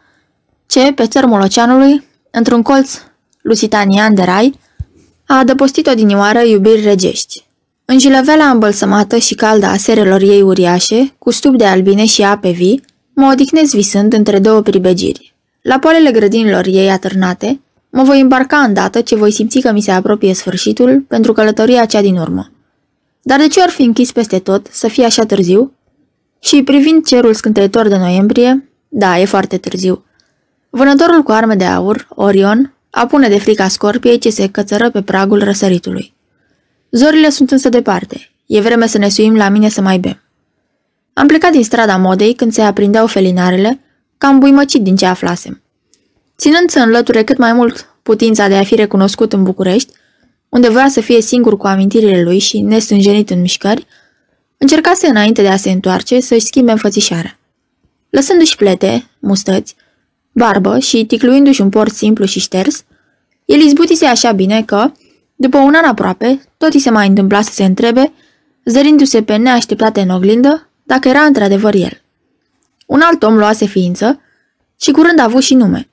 ce, pe țărmul oceanului, într-un colț lusitanian de rai, a adăpostit odinioară iubiri regești. În jilăvela îmbălsămată și caldă a serelor ei uriașe, cu stup de albine și ape vii, mă odihnesc visând între două pribegiri. La poalele grădinilor ei atârnate, mă voi îmbarca îndată ce voi simți că mi se apropie sfârșitul pentru călătoria cea din urmă. Dar de ce ar fi închis peste tot să fie așa târziu? Și privind cerul scânteitor de noiembrie, da, e foarte târziu. Vânătorul cu arme de aur, Orion, apune de frica scorpiei ce se cățără pe pragul răsăritului. Zorile sunt însă departe. E vreme să ne suim la mine să mai bem. Am plecat din strada modei când se aprindeau felinarele, cam buimăcit din ce aflasem. Ținând să înlăture cât mai mult putința de a fi recunoscut în București, unde voia să fie singur cu amintirile lui și nestânjenit în mișcări, încercase înainte de a se întoarce să-și schimbe înfățișarea. Lăsându-și plete, mustăți, barbă și ticluindu-și un port simplu și șters, el izbutise așa bine că, după un an aproape, tot îi se mai întâmpla să se întrebe, zărindu-se pe neașteptate în oglindă, dacă era într-adevăr el. Un alt om luase ființă și curând a avut și nume.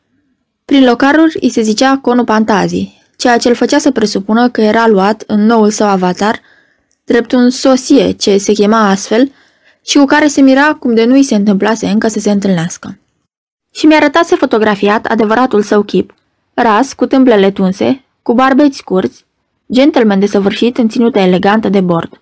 Prin locaruri îi se zicea Conu Pantazi, ceea ce îl făcea să presupună că era luat în noul său avatar, drept un sosie ce se chema astfel și cu care se mira cum de nu îi se întâmplase încă să se întâlnească. Și mi-a arătase fotografiat adevăratul său chip, ras, cu tâmplele tunse, cu barbeți scurți, gentleman desăvârșit în ținută elegantă de bord.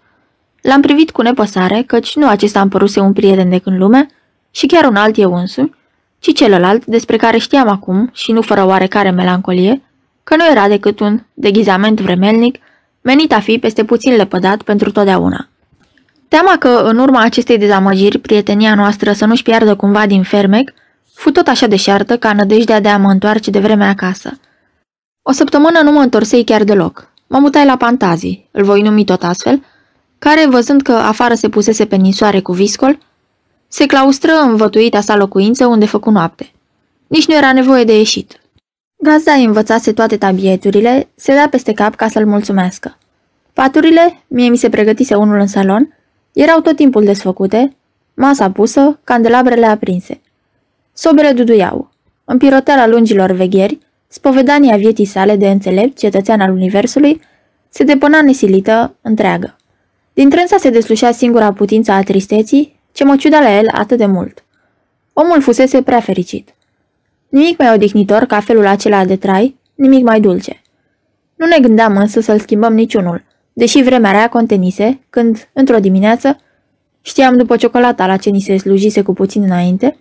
L-am privit cu nepăsare, căci nu acesta îmi păruse un prieten de când lume, și chiar un alt eu însumi, ci celălalt, despre care știam acum, și nu fără oarecare melancolie, că nu era decât un deghizament vremelnic, menit a fi peste puțin lepădat pentru totdeauna. Teama că, în urma acestei dezamăgiri, prietenia noastră să nu-și piardă cumva din fermec, fu tot așa deșartă ca nădejdea de a mă întoarce de vreme acasă. O săptămână nu mă întorsei chiar deloc. Mă mutai la Pantazii, îl voi numi tot astfel, care, văzând că afară se pusese pe nisoare cu viscol, se claustră în vătuita sa locuință unde făcu noapte. Nici nu era nevoie de ieșit. Gazda îi învățase toate tabieturile, se dea peste cap ca să-l mulțumească. Paturile, mie mi se pregătise unul în salon, erau tot timpul desfăcute, masa pusă, candelabrele aprinse. Sobele duduiau. În piroteala lungilor vegheri, spovedania vieții sale de înțelept, cetățean al universului, se depăna nesilită, întreagă. Din trânsa se deslușea singura putință a tristeții, ce mă ciuda la el atât de mult. Omul fusese prea fericit. Nimic mai odihnitor ca felul acela de trai, nimic mai dulce. Nu ne gândeam însă să-l schimbăm niciunul, deși vremea rea contenise, când, într-o dimineață, știam după ciocolata la ce ni se slujise cu puțin înainte,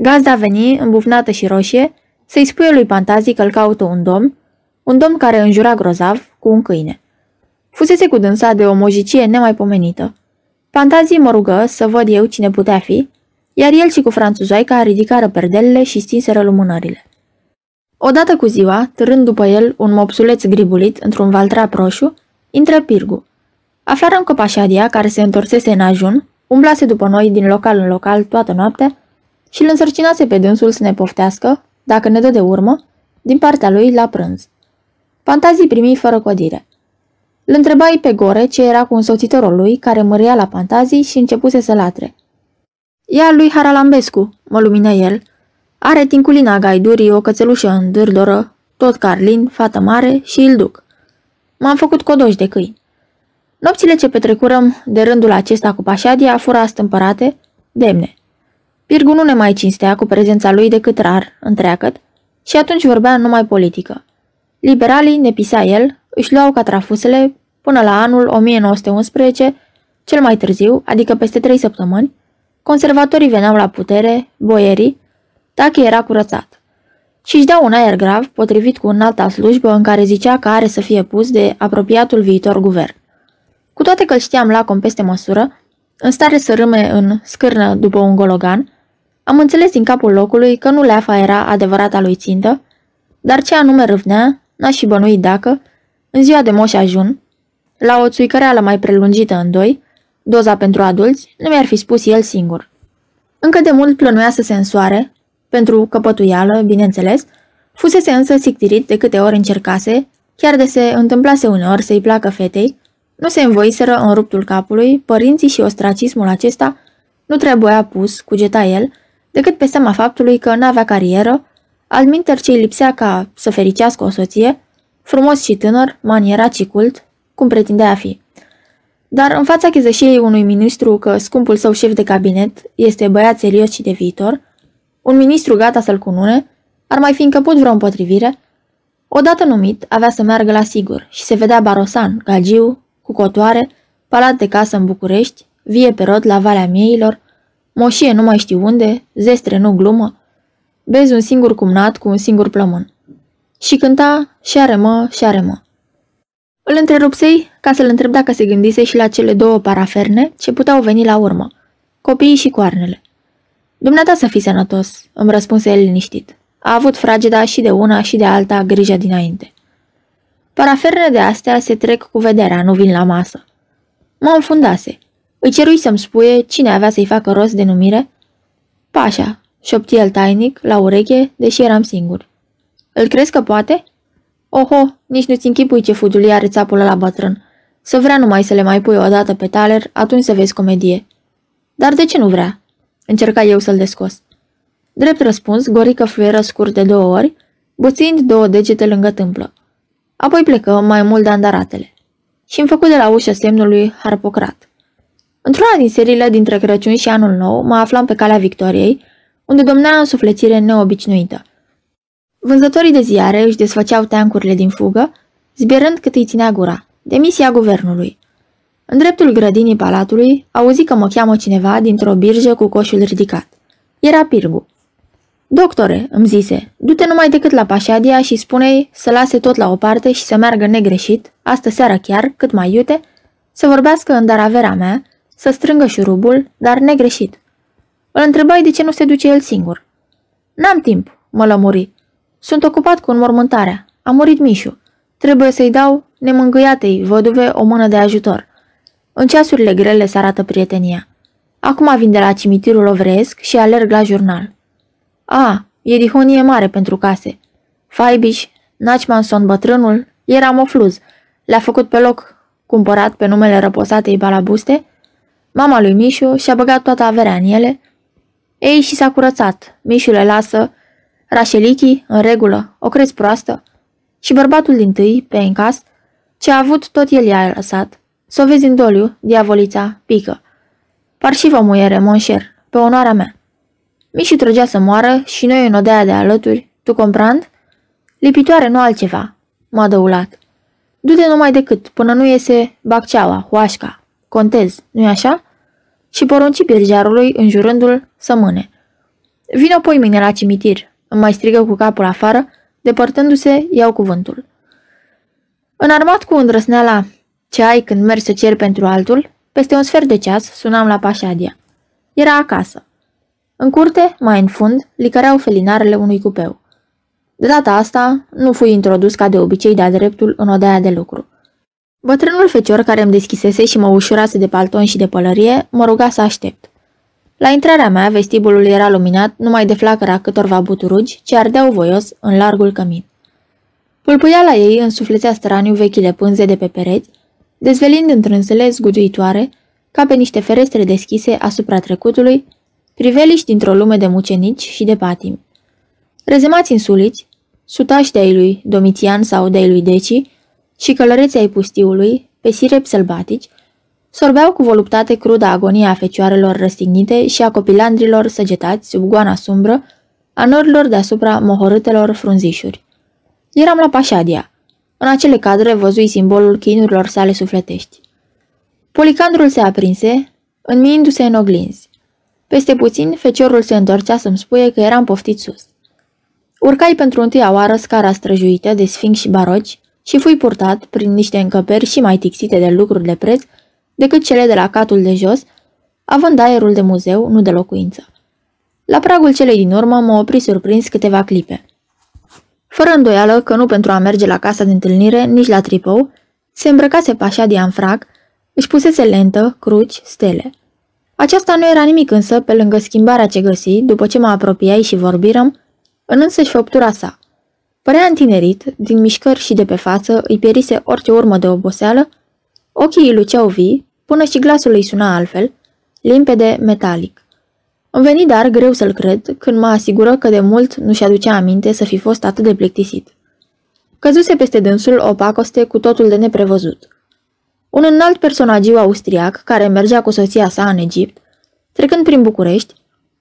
gazda veni, îmbufnată și roșie, să-i spuie lui Pantazii că îl caută un domn, un domn care înjura grozav cu un câine. Fusese cu dânsa de o mojicie nemaipomenită. Fantazii mă rugă să văd eu cine putea fi, iar el și cu franțuzoica ridicară perdelele și stinseră lumânările. Odată cu ziua, târând după el un mopsuleț gribulit într-un valtrap roșu, intră Pirgu. Aflarăm că Pașadia, care se întorsese în ajun, umblase după noi din local în local toată noaptea și îl însărcinase pe dânsul să ne poftească, dacă ne dă de urmă, din partea lui la prânz. Fantazii primi fără codire. Îl întrebai pe Gore ce era cu însoțitorul lui, care măria la fantazii și începuse să latre. Ea lui Haralambescu, mă lumină el. Are tinculina gaidurii, o cățelușă în dârdoră, tot Carlin, fată mare și îl duc. M-am făcut codoși de câini. Nopțile ce petrecurăm de rândul acesta cu Pașadia fură astâmpărate, demne. Pirgu nu ne mai cinstea cu prezența lui decât rar, întreagăt, și atunci vorbea numai politică. Liberalii, ne pisa el, își luau catrafusele până la anul 1911, cel mai târziu, adică peste trei săptămâni, conservatorii veneau la putere, boierii, dacă era curățat. Și își dau un aer grav, potrivit cu un alta slujbă în care zicea că are să fie pus de apropiatul viitor guvern. Cu toate că îl știam lacom peste măsură, în stare să râme în scârnă după un gologan, am înțeles din capul locului că nu leafa era adevărata lui țintă, dar ce anume râvnea, n-aș fi bănuit dacă, în ziua de moș ajun, la o țuicăreală mai prelungită în doi, doza pentru adulți, nu mi-ar fi spus el singur. Încă de mult plănuia să se însoare, pentru căpătuială, bineînțeles, fusese însă sictirit de câte ori încercase, chiar de se întâmplase uneori să-i placă fetei, nu se învoiseră în ruptul capului, părinții și ostracismul acesta nu trebuia pus, cugeta el, decât pe seama faptului că n-avea carieră, alminter ce îi lipsea ca să fericească o soție, frumos și tânăr, manierat și cult, cum pretindea a fi. Dar în fața chezășiei unui ministru că scumpul său șef de cabinet este băiat serios și de viitor, un ministru gata să-l cunune, ar mai fi încăput vreo împotrivire, odată numit avea să meargă la sigur și se vedea Barosan, Gagiu, cu cotoare, palat de casă în București, vie pe rod la Valea Mieilor, moșie nu mai știu unde, zestre nu glumă, bezi un singur cumnat cu un singur plămân. Și cânta și are mă, și are mă. Îl întrerupsei ca să-l întreb dacă se gândise și la cele două paraferne ce puteau veni la urmă, copiii și coarnele. Dumneata să fii sănătos, îmi răspunse el liniștit. A avut frageda și de una și de alta grija dinainte. Paraferne de astea se trec cu vederea, nu vin la masă. Mă înfundase. Îi cerui să-mi spuie cine avea să-i facă rost de numire. Pașa, șopti el tainic, la ureche, deși eram singur. Îl crezi că poate? Oho, nici nu-ți închipui ce fudulie are țapul la bătrân. Să vrea numai să le mai pui o dată pe taler, atunci să vezi comedie. Dar de ce nu vrea? Încerca eu să-l descos. Drept răspuns, Gorică fluieră scurt de două ori, buțind două degete lângă tâmplă. Apoi plecă mai mult de andaratele. Și îmi făcut de la ușă semnul lui Harpocrat. Într-una din seriile dintre Crăciun și Anul Nou, mă aflam pe calea Victoriei, unde domnea o sufletire neobișnuită. Vânzătorii de ziare își desfăceau teancurile din fugă, zbierând cât îi ținea gura. Demisia guvernului. În dreptul grădinii palatului, auzi că mă cheamă cineva dintr-o birjă cu coșul ridicat. Era Pirgu. Doctore, îmi zise, du-te numai decât la Pașadia și spune-i să lase tot la o parte și să meargă negreșit, astă seară chiar, cât mai iute, să vorbească în daraverea mea, să strângă șurubul, dar negreșit. Îl întrebai de ce nu se duce el singur. N-am timp, mă lămuri. Sunt ocupat cu înmormântarea. A murit Mișu. Trebuie să-i dau nemângâiatei văduve o mână de ajutor. În ceasurile grele se arată prietenia. Acum vin de la cimitirul ovresc și alerg la jurnal. A, e dihonie mare pentru case. Faibiș, Nachmanson bătrânul, era mofluz. Le-a făcut pe loc, cumpărat pe numele răposatei balabuste. Mama lui Mișu și-a băgat toată averea în ele. Ei și s-a curățat. Mișu le lasă. Rașelichi, în regulă, o crezi proastă. Și bărbatul din tâi, pe încas, ce a avut tot el i-a lăsat. Să o vezi în doliu, diavolița, pică. Parșivă muiere, monșer, pe onoarea mea. Mișu trăgea să moară și noi în odea de alături, tu comprand? Lipitoare, nu altceva, m-a dăulat. Du-te numai decât, până nu iese bacceaua, hoașca, contez, nu-i așa? Și porunci birgearului, înjurându-l, să mâne. Vino apoi mine la cimitir, îmi mai strigă cu capul afară, depărtându-se, iau cuvântul. Înarmat cu îndrăsneala ce ai când mergi să ceri pentru altul, peste un sfert de ceas sunam la Pașadia. Era acasă. În curte, mai în fund, licăreau felinarele unui cupeu. De data asta, nu fui introdus ca de obicei de-a dreptul în odaia de lucru. Bătrânul fecior care îmi deschisese și mă ușurase de palton și de pălărie, mă ruga să aștept. La intrarea mea, vestibulul era luminat numai de flacăra câtorva buturugi ce ardeau voios în largul cămin. Pulpâiala ei însuflețea straniu vechile pânze de pe pereți, dezvelind întrânsele zguduitoare, ca pe niște ferestre deschise asupra trecutului, priveliști dintr-o lume de mucenici și de patimi. Rezemați în sutași de-ai lui Domitian sau de-ai lui Deci și călăreți ai pustiului, pe sirepi sălbatici, sorbeau cu voluptate cruda agonia a fecioarelor răstignite și a copilandrilor săgetați sub goana sumbră, a norilor deasupra mohorâtelor frunzișuri. Eram la Pașadia. În acele cadre văzui simbolul chinurilor sale sufletești. Policandrul se aprinse, înmiindu-se în oglinzi. Peste puțin, feciorul se întorcea să-mi spuie că eram poftit sus. Urcai pentru întâia oară scara străjuită de sfinx și baroci și fui purtat prin niște încăperi și mai tixite de lucruri de preț decât cele de la catul de jos, având aerul de muzeu, nu de locuință. La pragul celei din urmă mă opri surprins câteva clipe. Fără îndoială că nu pentru a merge la casa de întâlnire, nici la tripou, se îmbrăcase pașa dianfrag, își pusese lentă, cruci, stele. Aceasta nu era nimic însă pe lângă schimbarea ce găsi, după ce mă apropiai și vorbirăm, în însăși făptura sa. Părea întinerit, din mișcări și de pe față îi pierise orice urmă de oboseală, ochii îi luceau vii, până și glasul îi suna altfel, limpede, metalic. Îmi veni dar greu să-l cred când mă asigură că de mult nu-și aducea aminte să fi fost atât de plictisit. Căzuse peste dânsul o pacoste cu totul de neprevăzut. Un înalt personagiu austriac, care mergea cu soția sa în Egipt, trecând prin București,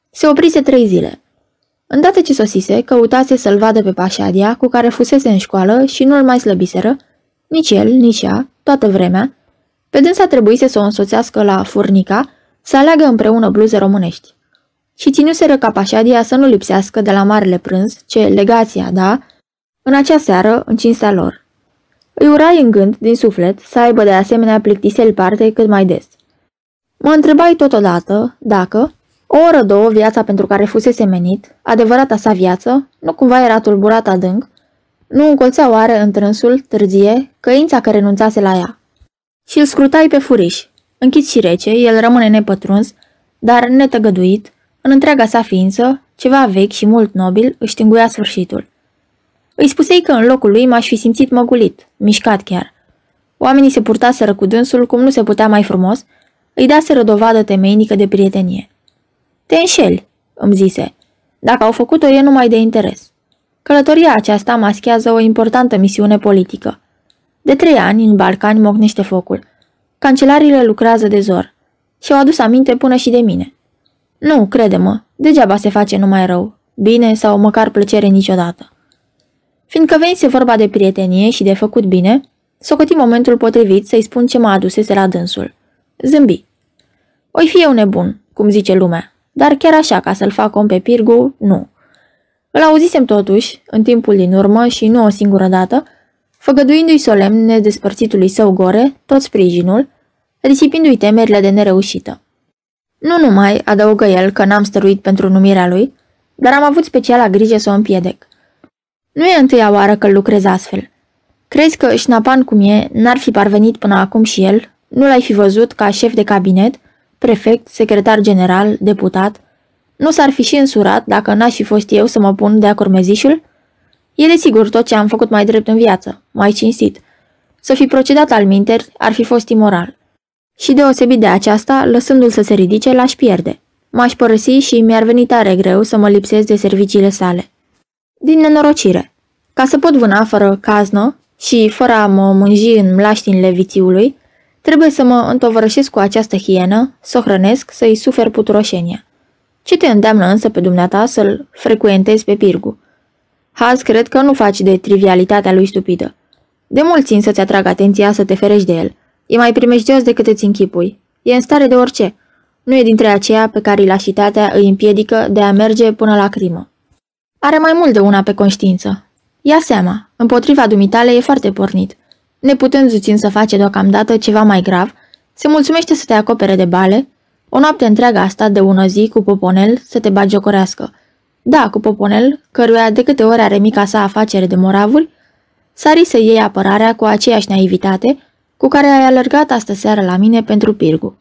se oprise trei zile. Îndată ce sosise, căutase să-l vadă pe Pașadia, cu care fusese în școală și nu-l mai slăbiseră, nici el, nici ea, toată vremea, pe dânsa trebuise să o însoțească la furnica, să aleagă împreună bluze românești. Și ținuseră ca Pașadia să nu lipsească de la marele prânz, ce legația da, în acea seară, în cinstea lor. Îi urai în gând, din suflet, să aibă de asemenea plictisel parte cât mai des. Mă întrebai totodată dacă, o oră două, viața pentru care fusese menit, adevărata sa viață, nu cumva era tulburat adânc, nu încolțea oare întrânsul, târzie, căința care renunțase la ea. Și îl scrutai pe furiș. Închis și rece, el rămâne nepătruns, dar netăgăduit, în întreaga sa ființă, ceva vechi și mult nobil își tinguia sfârșitul. Îi spusei că în locul lui m-aș fi simțit măgulit, mișcat chiar. Oamenii se purtaseră cu dânsul cum nu se putea mai frumos, îi daseră dovadă temeinică de prietenie. Te înșeli, îmi zise. Dacă au făcut-o e numai de interes. Călătoria aceasta maschează o importantă misiune politică. De trei ani, în Balcani mocnește focul. Cancelarile lucrează de zor. Și-au adus aminte până și de mine. Nu, crede-mă, degeaba se face numai rău, bine sau măcar plăcere niciodată. Fiindcă venise vorba de prietenie și de făcut bine, socoti momentul potrivit să-i spun ce m-a adusese la dânsul. Zâmbi. Oi fi eu nebun, cum zice lumea, dar chiar așa, ca să-l fac om pe Pirgu, nu. Îl auzisem totuși, în timpul din urmă și nu o singură dată, făgăduindu-i solemn nedespărțitului său gore tot sprijinul, risipindu-i temerile de nereușită. Nu numai, adăugă el, că n-am stăruit pentru numirea lui, dar am avut speciala grijă să o împiedec. Nu e întâia oară că lucrez astfel. Crezi că Șnapan cum e, n-ar fi parvenit până acum și el? Nu l-ai fi văzut ca șef de cabinet, prefect, secretar general, deputat? Nu s-ar fi și însurat dacă n-aș fi fost eu să mă pun de-a curmezișul? E desigur tot ce am făcut mai drept în viață, mai cinstit. Să fi procedat al minteri ar fi fost imoral. Și deosebit de aceasta, lăsându-l să se ridice, l-aș pierde. M-aș părăsi și mi-ar veni tare greu să mă lipsesc de serviciile sale. Din nenorocire. Ca să pot vâna fără caznă și fără a mă mânji în mlaștinile vițiului, trebuie să mă întovărășesc cu această hienă, să o hrănesc, să-i sufer puturoșenia. Ce te îndeamnă însă pe dumneata să-l frecuentezi pe Pirgu? Haz cred că nu faci de trivialitatea lui stupidă. De mult țin să-ți atrag atenția să te ferești de el. E mai primejdios decât îți închipui. E în stare de orice. Nu e dintre aceea pe care lașitatea îi împiedică de a merge până la crimă. Are mai mult de una pe conștiință. Ia seama, împotriva dumitale e foarte pornit. Neputând zuțin să face deocamdată ceva mai grav, se mulțumește să te acopere de bale, o noapte întreagă asta de ună zi cu poponel să te bagiocorească. Da, cu poponel, căruia de câte ori are mica sa afacere de moravuri, sari să iei apărarea cu aceeași naivitate cu care ai alergat astă seară la mine pentru pirgu.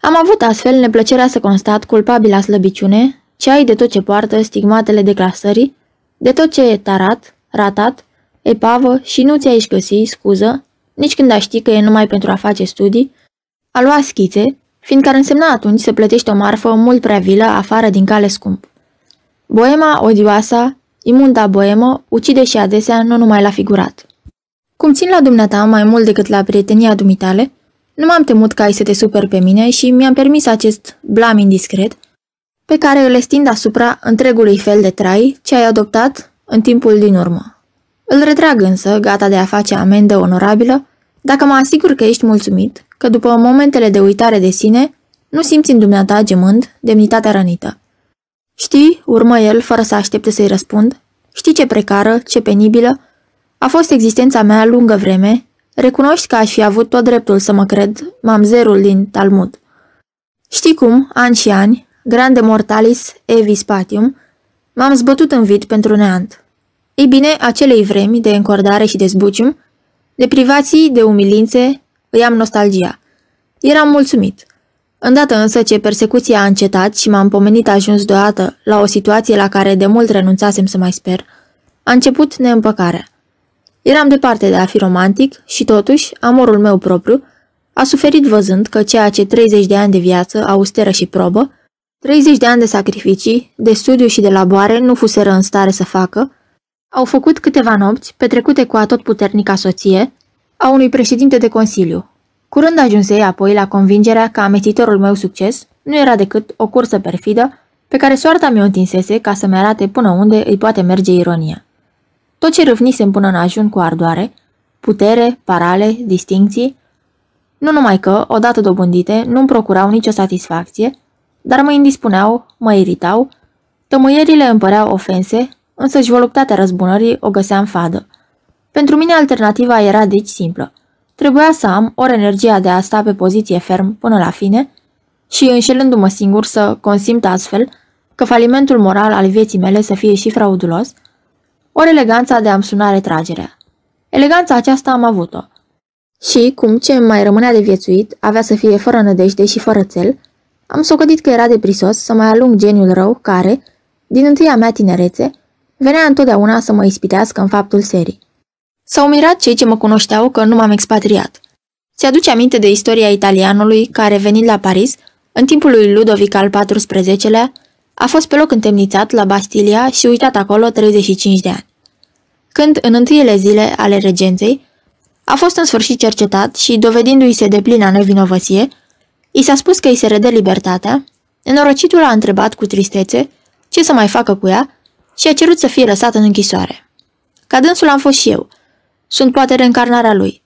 Am avut astfel neplăcerea să constat culpabila slăbiciune, ce ai de tot ce poartă stigmatele declasării, de tot ce e tarat, ratat, epavă și nu ți-ai găsi scuză, nici când a ști că e numai pentru a face studii, a lua schițe, fiindcă ar însemna atunci să plătești o marfă mult prea vilă afară din cale scump. Boema odioasa, imunda boemă, ucide și adesea nu numai la figurat. Cum țin la dumneata mai mult decât la prietenia dumitale, nu m-am temut ca ai să te super pe mine și mi-am permis acest blam indiscret pe care îl estind asupra întregului fel de trai ce ai adoptat în timpul din urmă. Îl retrag însă, gata de a face amendă onorabilă, dacă mă asigur că ești mulțumit, că după momentele de uitare de sine, nu simți în dumneata gemând demnitatea rănită. Știi, urmă el, fără să aștepte să-i răspund, știi ce precară, ce penibilă, a fost existența mea lungă vreme, recunoști că aș fi avut tot dreptul să mă cred mamzerul din Talmud. Știi cum, ani și ani, grande mortalis evis patium, m-am zbătut în vid pentru neant. Ei bine, acelei vremi de încordare și de zbucium, de privații, de umilințe, îi am nostalgia. Eram mulțumit. Îndată însă ce persecuția a încetat și m-am pomenit ajuns deodată la o situație la care de mult renunțasem să mai sper, a început neîmpăcarea. Eram departe de a fi romantic și totuși, amorul meu propriu a suferit văzând că ceea ce 30 de ani de viață austeră și probă, 30 de ani de sacrificii, de studiu și de laboare nu fuseră în stare să facă, au făcut câteva nopți petrecute cu atotputernica soție a unui președinte de consiliu. Curând ajunsei apoi la convingerea că ametitorul meu succes nu era decât o cursă perfidă pe care soarta mi-o întinsese ca să-mi arate până unde îi poate merge ironia. Tot ce râvnisem până în ajun cu ardoare, putere, parale, distincții, nu numai că, odată dobândite, nu-mi procurau nicio satisfacție, dar mă indispuneau, mă iritau, tămâierile îmi păreau ofense, însă și voluptatea răzbunării o găseam fadă. Pentru mine alternativa era deci simplă. Trebuia să am ori energia de a sta pe poziție ferm până la fine și, înșelându-mă singur să consimt astfel că falimentul moral al vieții mele să fie și fraudulos, ori eleganța de a-mi suna retragerea. Eleganța aceasta am avut-o. Și, cum ce mai rămânea de viețuit avea să fie fără nădejde și fără țel, am socotit că era de prisos să mai alung geniul rău care, din întâia mea tinerețe, venea întotdeauna să mă ispitească în faptul serii. S-au mirat cei ce mă cunoșteau că nu m-am expatriat. Ți-aduce aminte de istoria italianului care, venit la Paris, în timpul lui Ludovic al XIV-lea, a fost pe loc întemnițat la Bastilia și uitat acolo 35 de ani. Când, în întâiele zile ale regenței, a fost în sfârșit cercetat și, dovedindu-i se de plină nevinovăție, i s-a spus că îi se redă libertatea, Nenorocitul a întrebat cu tristețe ce să mai facă cu ea și a cerut să fie lăsat în închisoare. Ca dânsul am fost și eu. Sunt poate reîncarnarea lui.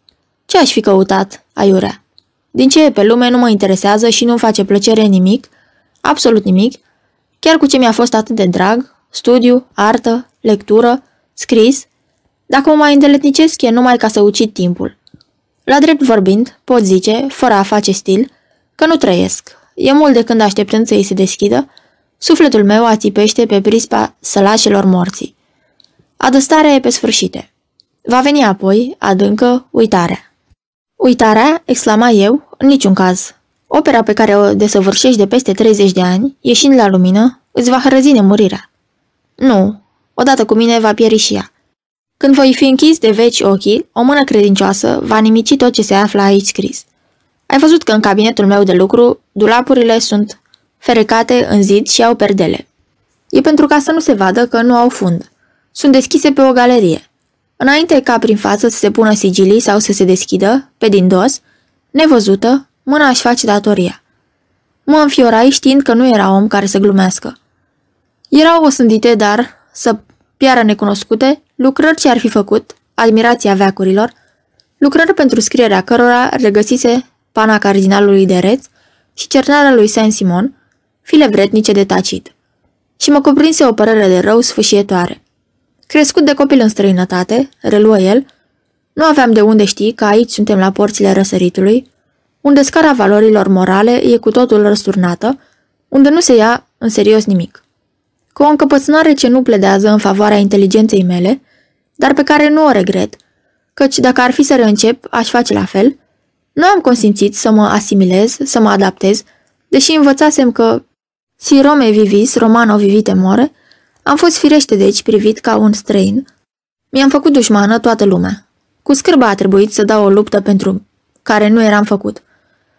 Ce aș fi căutat, aiurea? Din ce e pe lume nu mă interesează și nu-mi face plăcere nimic, absolut nimic, chiar cu ce mi-a fost atât de drag, studiu, artă, lectură, scris, dacă mă mai îndeletnicesc e numai ca să ucid timpul. La drept vorbind, pot zice, fără a face stil, că nu trăiesc. E mult de când așteptând să îi se deschidă, sufletul meu ațipește pe prispa sălașilor morții. Adăstarea e pe sfârșite. Va veni apoi, adâncă, uitarea. Uitarea, exclama eu, în niciun caz. Opera pe care o desăvârșești de peste 30 de ani, ieșind la lumină, îți va hrăzi murirea. Nu, odată cu mine va pieri și ea. Când voi fi închis de veci ochii, o mână credincioasă va nimici tot ce se află aici scris. Ai văzut că în cabinetul meu de lucru, dulapurile sunt ferecate în zid și au perdele. E pentru ca să nu se vadă că nu au fund. Sunt deschise pe o galerie. Înainte ca prin față să se pună sigilii sau să se deschidă, pe din dos, nevăzută, mâna aș face datoria. Mă înfiorai știind că nu era om care să glumească. Erau osândite, dar, să piară necunoscute, lucrări ce ar fi făcut, admirația veacurilor, lucrări pentru scrierea cărora regăsise pana cardinalului de reț și cernarea lui Saint-Simon, file vretnice de tacit. Și mă cuprinse o părere de rău sfâșietoare. Crescut de copil în străinătate, reluă el, nu aveam de unde ști că aici suntem la porțile răsăritului, unde scara valorilor morale e cu totul răsturnată, unde nu se ia în serios nimic. Cu o încăpățânare ce nu pledează în favoarea inteligenței mele, dar pe care nu o regret, căci dacă ar fi să reîncep, aș face la fel, nu am consimțit să mă asimilez, să mă adaptez, deși învățasem că si Rome vivis, Romano vivite more, am fost firește deci privit ca un străin. Mi-am făcut dușmană toată lumea. Cu scârba a trebuit să dau o luptă pentru care nu eram făcut.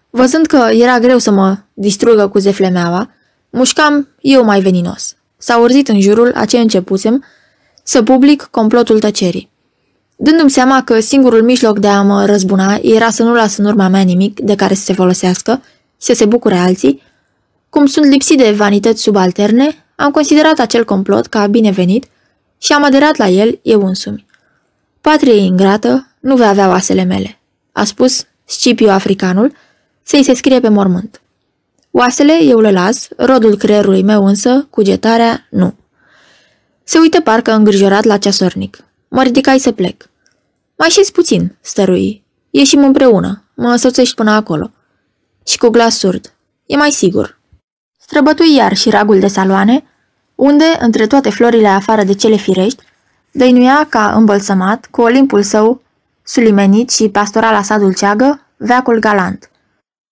Văzând că era greu să mă distrugă cu zeflemeaua, mușcam eu mai veninos. S-a urzit în jurul a ce începusem să public complotul tăcerii. Dându-mi seama că singurul mijloc de a mă răzbuna era să nu las în urma mea nimic de care să se folosească și să se bucure alții, cum sunt lipsit de vanități subalterne, am considerat acel complot ca binevenit și am aderat la el eu însumi. Patrie ingrată nu vei avea oasele mele, a spus Scipiu africanul, să-i se scrie pe mormânt. Oasele eu le las, rodul creierului meu însă, cugetarea, nu. Se uită parcă îngrijorat la ceasornic. Mă ridicai să plec. Mai și puțin, stărui. Ieșim împreună. Mă însoțești până acolo. Și cu glas surd. E mai sigur. Străbătui iar și ragul de saloane, unde, între toate florile afară de cele firești, dăinuia ca îmbălsămat, cu olimpul său, sulimenit și pastorala sa dulceagă, veacul galant.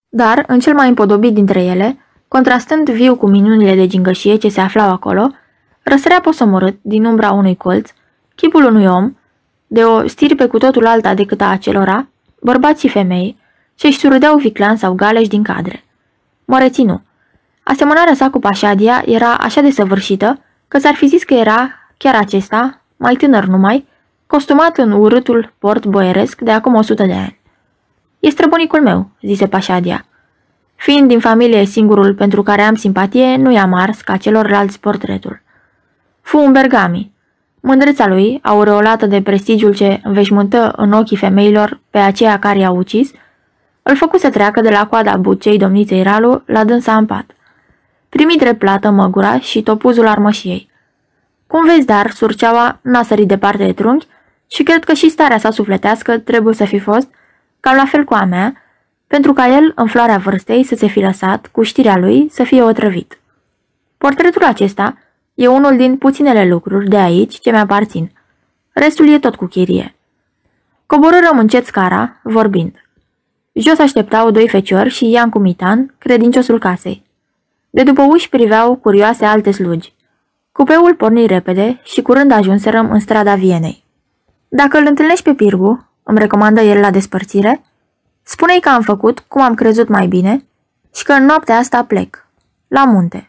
Dar, în cel mai împodobit dintre ele, contrastând viu cu minunile de gingășie ce se aflau acolo, răsărea posomorât din umbra unui colț, chipul unui om, de o stirpe cu totul alta decât a acelora, bărbați și femei, ce-și surâdeau viclan sau galeși din cadre. Mă reținu. Asemănarea sa cu Pașadia era așa de săvârșită că s-ar fi zis că era, chiar acesta, mai tânăr numai, costumat în urâtul port boieresc de acum o sută de ani. E străbunicul meu, zise Pașadia. Fiind din familie singurul pentru care am simpatie, nu i-am ars ca celorlalți portretul. Fu un bergami. Mândreța lui, aureolată de prestigiul ce înveșmântă în ochii femeilor pe aceea care i-a ucis, îl făcu să treacă de la coada bucei domniței Ralu la dânsa în pat. Primi drept plată măgura și topuzul armășiei. Cum vezi, dar, surceaua n-a sărit departe de trunchi și cred că și starea sa sufletească trebuie să fi fost, cam la fel cu a mea, pentru ca el, în floarea vârstei, să se fi lăsat, cu știrea lui, să fie otrăvit. Portretul acesta e unul din puținele lucruri de aici ce mi-aparțin. Restul e tot cu chirie. Coborârăm încet scara, vorbind. Jos așteptau doi feciori și Ian cu Mitan, credinciosul casei. De după uși priveau curioase alte slugi. Cupeul porni repede și curând ajunserăm în strada Vienei. Dacă îl întâlnești pe Pirgu, îmi recomandă el la despărțire, spune-i că am făcut cum am crezut mai bine și că în noaptea asta plec. La munte.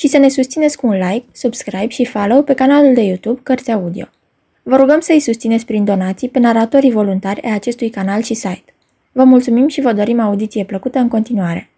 și să ne susțineți cu un like, subscribe și follow pe canalul de YouTube Cărți Audio. Vă rugăm să îi susțineți prin donații pe naratorii voluntari ai acestui canal și site. Vă mulțumim și vă dorim audiție plăcută în continuare.